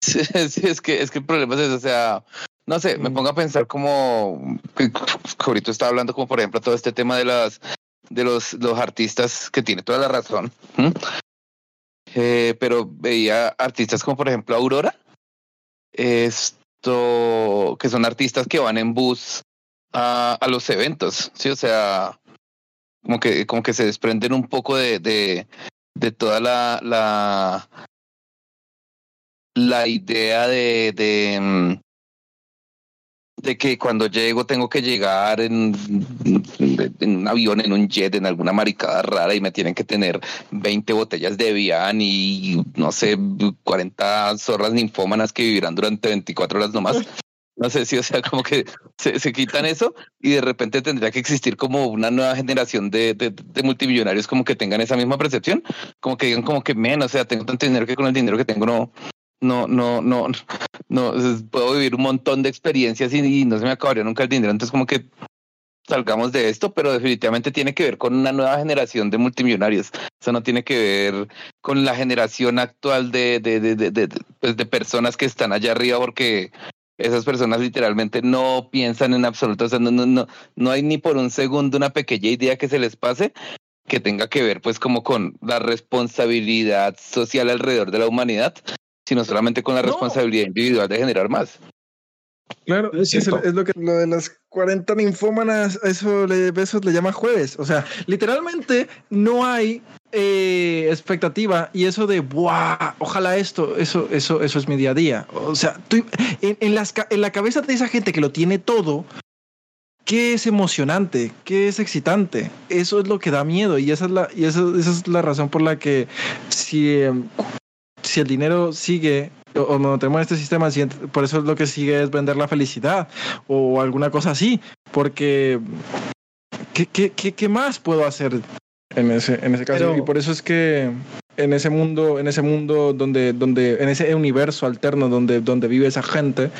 Sí, [LAUGHS] sí, es que, es que el problema es eso, o sea, no sé, me pongo a pensar como, que ahorita estaba hablando como por ejemplo todo este tema de las, de los, los artistas, que tiene toda la razón, eh, pero veía artistas como por ejemplo Aurora, esto, que son artistas que van en bus a, a los eventos, sí, o sea, como que, como que se desprenden un poco de, de, de toda la, la, la idea de, de, de, que cuando llego tengo que llegar en, en, un avión, en un jet, en alguna maricada rara y me tienen que tener 20 botellas de Vian y no sé, 40 zorras ninfómanas que vivirán durante 24 horas nomás. [LAUGHS] No sé si, o sea, como que se, se, quitan eso y de repente tendría que existir como una nueva generación de, de, de, multimillonarios como que tengan esa misma percepción, como que digan como que, men, o sea, tengo tanto dinero que con el dinero que tengo no, no, no, no, no, puedo vivir un montón de experiencias y, no se me acabaría nunca el dinero. Entonces, como que salgamos de esto, pero definitivamente tiene que ver con una nueva generación de multimillonarios. Eso no tiene que ver con la generación actual de, de, de, de, de, pues de personas que están allá arriba, porque esas personas literalmente no piensan en absoluto. O sea, no, no, no, no hay ni por un segundo una pequeña idea que se les pase que tenga que ver pues como con la responsabilidad social alrededor de la humanidad, sino solamente con la no. responsabilidad individual de generar más. Claro, es, lo que lo de las 40 ninfómanas, eso le, eso le llama jueves. O sea, literalmente no hay eh, expectativa y eso de ¡buah! Ojalá esto, eso, eso, eso es mi día a día. O sea, tú, en, en, las, en la cabeza de esa gente que lo tiene todo, ¿Qué es emocionante? ¿Qué es excitante? Eso es lo que da miedo y esa es la, y esa, esa es la razón por la que si, eh, si el dinero sigue o no tenemos este sistema, por eso es lo que sigue es vender la felicidad o alguna cosa así, porque ¿qué, qué, qué, qué más puedo hacer en ese, en ese caso? Pero, y por eso es que en ese mundo, en ese mundo donde, donde, en ese universo alterno donde, donde vive esa gente,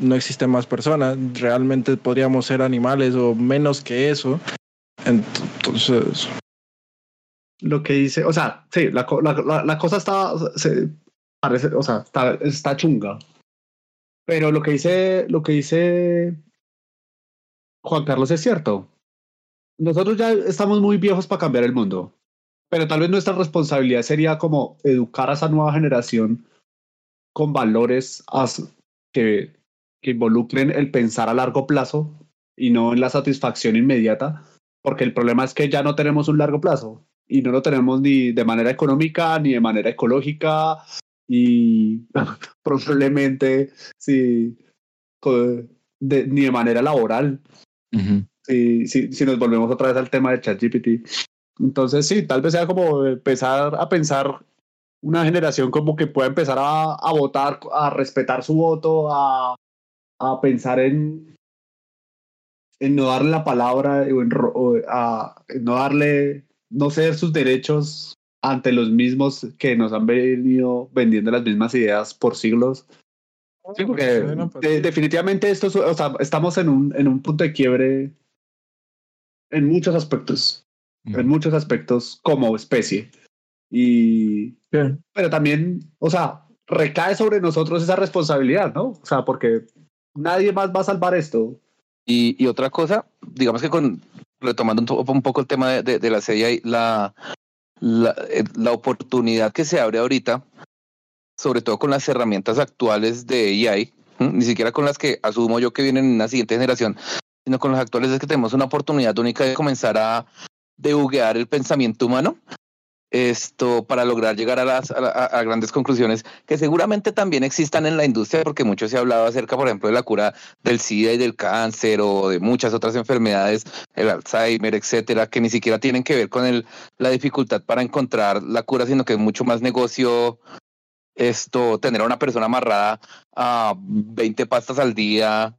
no existen más personas, realmente podríamos ser animales o menos que eso. Entonces. Lo que dice, o sea, sí, la, cosa está, se, parece, o sea, está, está chunga. Pero lo que dice, lo que dice Juan Carlos es cierto. Nosotros ya estamos muy viejos para cambiar el mundo, pero tal vez nuestra responsabilidad sería como educar a esa nueva generación con valores que, que involucren el pensar a largo plazo y no en la satisfacción inmediata, porque el problema es que ya no tenemos un largo plazo y no lo tenemos ni de manera económica, ni de manera ecológica, y [LAUGHS] probablemente sí, de, ni de manera laboral. Uh -huh. si, si, si, nos volvemos otra vez al tema de ChatGPT. Entonces, sí, tal vez sea como empezar a pensar una generación como que pueda empezar a, a votar, a respetar su voto, a, a pensar en, en no darle la palabra o en, o a, en no darle no ceder sus derechos ante los mismos que nos han venido vendiendo las mismas ideas por siglos. Sí, porque pues de- sí. definitivamente esto es- o sea, estamos en un, en un punto de quiebre en muchos aspectos, en muchos aspectos como especie. Y, Bien. pero también, o sea, recae sobre nosotros esa responsabilidad, ¿no? O sea, porque nadie más va a salvar esto. Y, y otra cosa, digamos que con retomando un, poco el tema de, la serie, la, la, eh, la oportunidad que se abre ahorita, sobre todo con las herramientas actuales de AI, ni siquiera con las que asumo yo que vienen en una siguiente generación, sino con las actuales es que tenemos una oportunidad única de comenzar a debuguear el pensamiento humano esto para lograr llegar a las a, a- grandes conclusiones que seguramente también existan en la industria porque mucho se ha hablado acerca por ejemplo de la cura del SIDA y del cáncer o de muchas otras enfermedades, el Alzheimer, etcétera, que ni siquiera tienen que ver con el, la dificultad para encontrar la cura, sino que es mucho más negocio esto, tener a una persona amarrada a 20 pastas al día,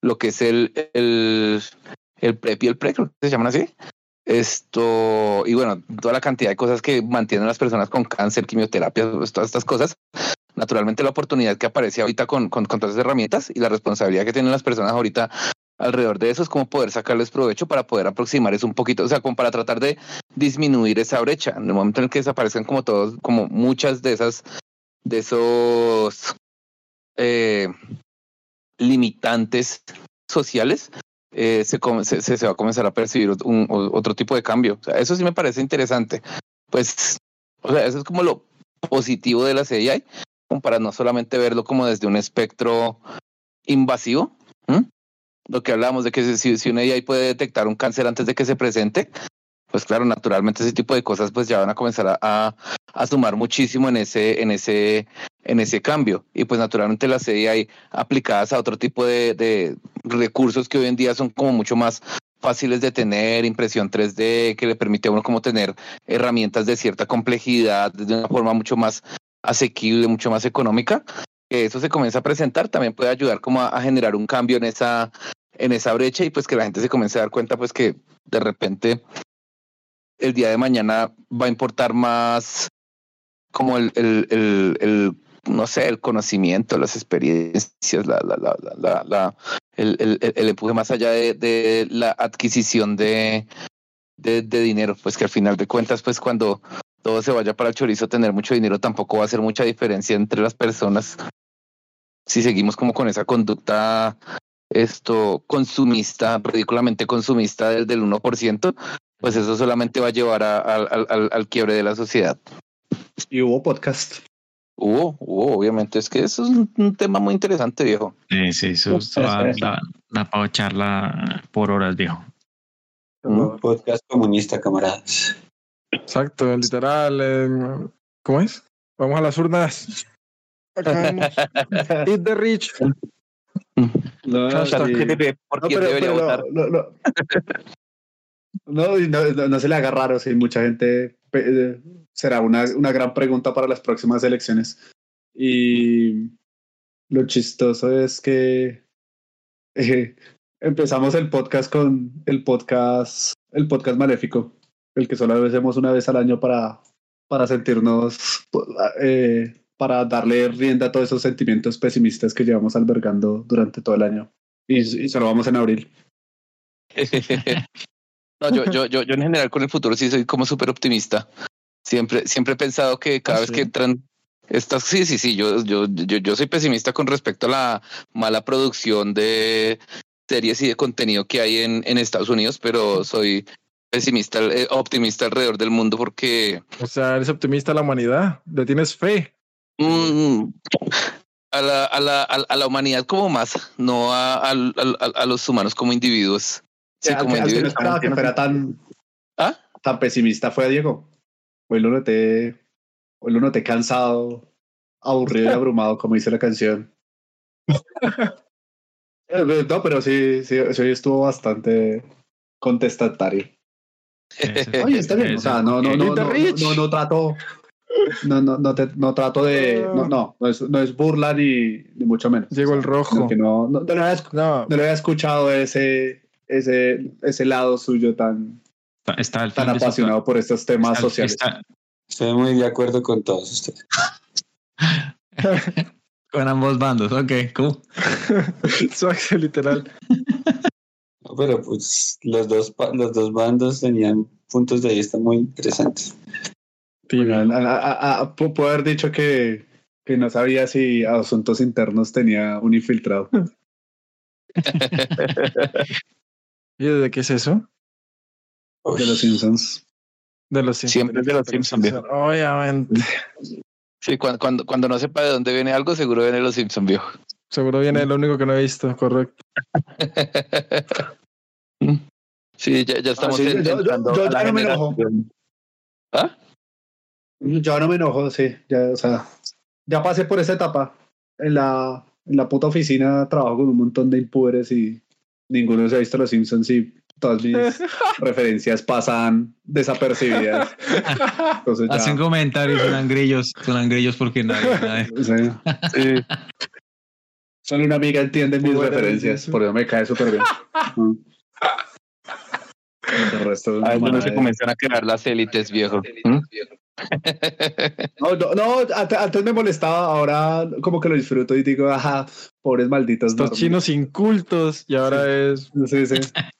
lo que es el, el, el PrEP y el PRE, creo que se llaman así. Esto, y bueno, toda la cantidad de cosas que mantienen las personas con cáncer, quimioterapia, pues, todas estas cosas naturalmente la oportunidad que aparece ahorita con, con, con todas esas herramientas y la responsabilidad que tienen las personas ahorita alrededor de eso es como poder sacarles provecho para poder aproximar eso un poquito, o sea, como para tratar de disminuir esa brecha. En el momento en el que desaparezcan como todos, como muchas de esas, de esos eh, limitantes sociales, eh, se, va a comenzar a percibir otro tipo de cambio. Eso sí me parece interesante. Pues, o sea, eso es como lo positivo de la como para no solamente verlo como desde un espectro invasivo. Lo que hablábamos de que si, si AI puede detectar un cáncer antes de que se presente, pues claro, naturalmente ese tipo de cosas pues ya van a comenzar a, a, a sumar muchísimo en ese, en ese, en ese cambio. Y pues naturalmente las CI aplicadas a otro tipo de, de recursos que hoy en día son como mucho más fáciles de tener, impresión 3D, que le permite a uno como tener herramientas de cierta complejidad de una forma mucho más asequible, mucho más económica, que eso se comienza a presentar, también puede ayudar como a, generar un cambio en esa, en esa brecha y pues que la gente se comience a dar cuenta pues que de repente el día de mañana va a importar más como el, el no sé, el conocimiento, las experiencias, la, la, la, la, la- el, el, el- empuje más allá de, la adquisición de, de, dinero, pues que al final de cuentas, pues cuando todo se vaya para el chorizo, tener mucho dinero tampoco va a hacer mucha diferencia entre las personas. Si seguimos como con esa conducta esto consumista, ridículamente consumista del, del 1%, pues eso solamente va a llevar a- al- al quiebre de la sociedad. Y hubo podcast. Hubo, hubo, obviamente, es que eso es un, un tema muy interesante, viejo. Sí, sí, eso es- para charla por horas, viejo. Un podcast comunista, camaradas. Exacto, literal. eh, ¿Cómo es? Vamos a las urnas. [LAUGHS] Eat the rich. No, ¿Por No, pero- pero votar? no, no, no, no, se le haga raro, sí, mucha gente eh, será una, una gran pregunta para las próximas elecciones. Y lo chistoso es que eh, empezamos el podcast con el podcast, el podcast maléfico, el que solo hacemos una vez al año para, para sentirnos, eh, para darle rienda a todos esos sentimientos pesimistas que llevamos albergando durante todo el año. Y, y vamos en abril. [LAUGHS] No, yo, yo, yo, yo en general con el futuro sí soy como súper optimista. Siempre, siempre he pensado que cada Ah, vez sí. que entran estas, sí, sí, sí, yo, yo, yo, yo soy pesimista con respecto a la mala producción de series y de contenido que hay en, en Estados Unidos, pero soy pesimista, eh, optimista alrededor del mundo porque O sea, eres optimista a la humanidad. Le tienes fe. mm, a, la, a, la, a, la humanidad como masa, no a, a, a los humanos como individuos. Sí, como que- al que no individuos. esperaba que fuera tan, ¿Ah? tan pesimista fue a Diego. Hoy lo noté, hoy lo noté cansado, aburrido y [LAUGHS] abrumado, como dice la canción. Eh, No, pero sí, sí, sí, hoy estuvo bastante contestatario. [LAUGHS] Oye, está bien, o sea, no, no, no, no, no, rich. no, no trato, no, no, no, te- no trato de, no, no, no es, no es burla ni, ni mucho menos. Llegó el rojo. que no, no, no No, no le había escuchado ese, ese, ese lado suyo tan, Está, tan apasionado por estos temas está- sociales. está- Estoy muy de acuerdo con todos ustedes. [LAUGHS] con ambos bandos, ok, cool. [LAUGHS] Suaxe, literal. No, pero pues los dos, los dos bandos tenían puntos de vista muy interesantes. Bueno, a- a- a- pu- puedo haber dicho que, que no sabía si a asuntos internos tenía un infiltrado. [LAUGHS] ¿Y desde qué es eso? de los Simpsons. De los Simpsons. Siempre de los Simpsons, viejo. Obviamente. Sí, cuando, cuando, cuando no sepa de dónde viene algo, seguro viene los Simpson, viejo. Seguro viene lo único que no he visto, correcto. Sí, ya, ya estamos sí, en- yo- yo- entrando yo a la ya no me enojo. ¿Ah? Yo no me enojo, sí. Ya, o sea, ya pasé por esa etapa. En la, en la puta oficina trabajo con un montón de impúberes y ninguno se ha visto los Simpsons y todas mis [LAUGHS] referencias pasan desapercibidas. Entonces ya, Hacen comentarios, suenan grillos, suenan grillos porque nadie, [LAUGHS] nadie- sí. Sí. Solo una amiga entiende mis Bueno, referencias, sí, sí. por eso me cae súper bien. [LAUGHS] Mm. El resto es A una veces no se comienzan a crear las élites, viejo. ¿Mm? De- No, no, no, ante- antes me molestaba, ahora como que lo disfruto y digo, ajá, pobres malditos. Estos normies. chinos incultos y ahora es. Sí, sí. [LAUGHS]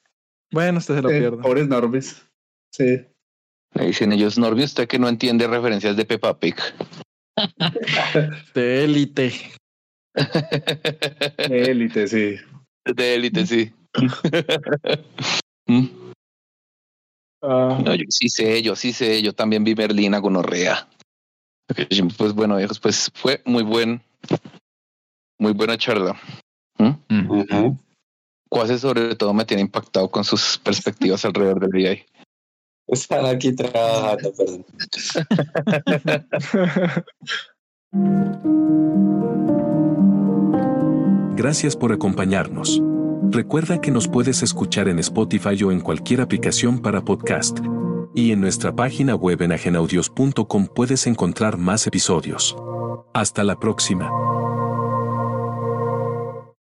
Bueno, usted se lo Eh, pierde. pobres normis. Sí. Le dicen ellos, Norby, usted que no entiende referencias de Peppa Pig. [LAUGHS] De élite. Élite, sí. de élite, sí. [LAUGHS] Ah, No, yo sí sé, yo sí sé, yo también vi Berlín a gonorrea. Pues bueno, viejos, pues fue muy buen, muy buena charla. Mm. Ajá. Cuase sobre todo me tiene impactado con sus perspectivas alrededor del VI. Están aquí trabajando, perdón. Gracias por acompañarnos. Recuerda que nos puedes escuchar en Spotify o en cualquier aplicación para podcast. Y en nuestra página web en ajenaudios.com puedes encontrar más episodios. Hasta la próxima.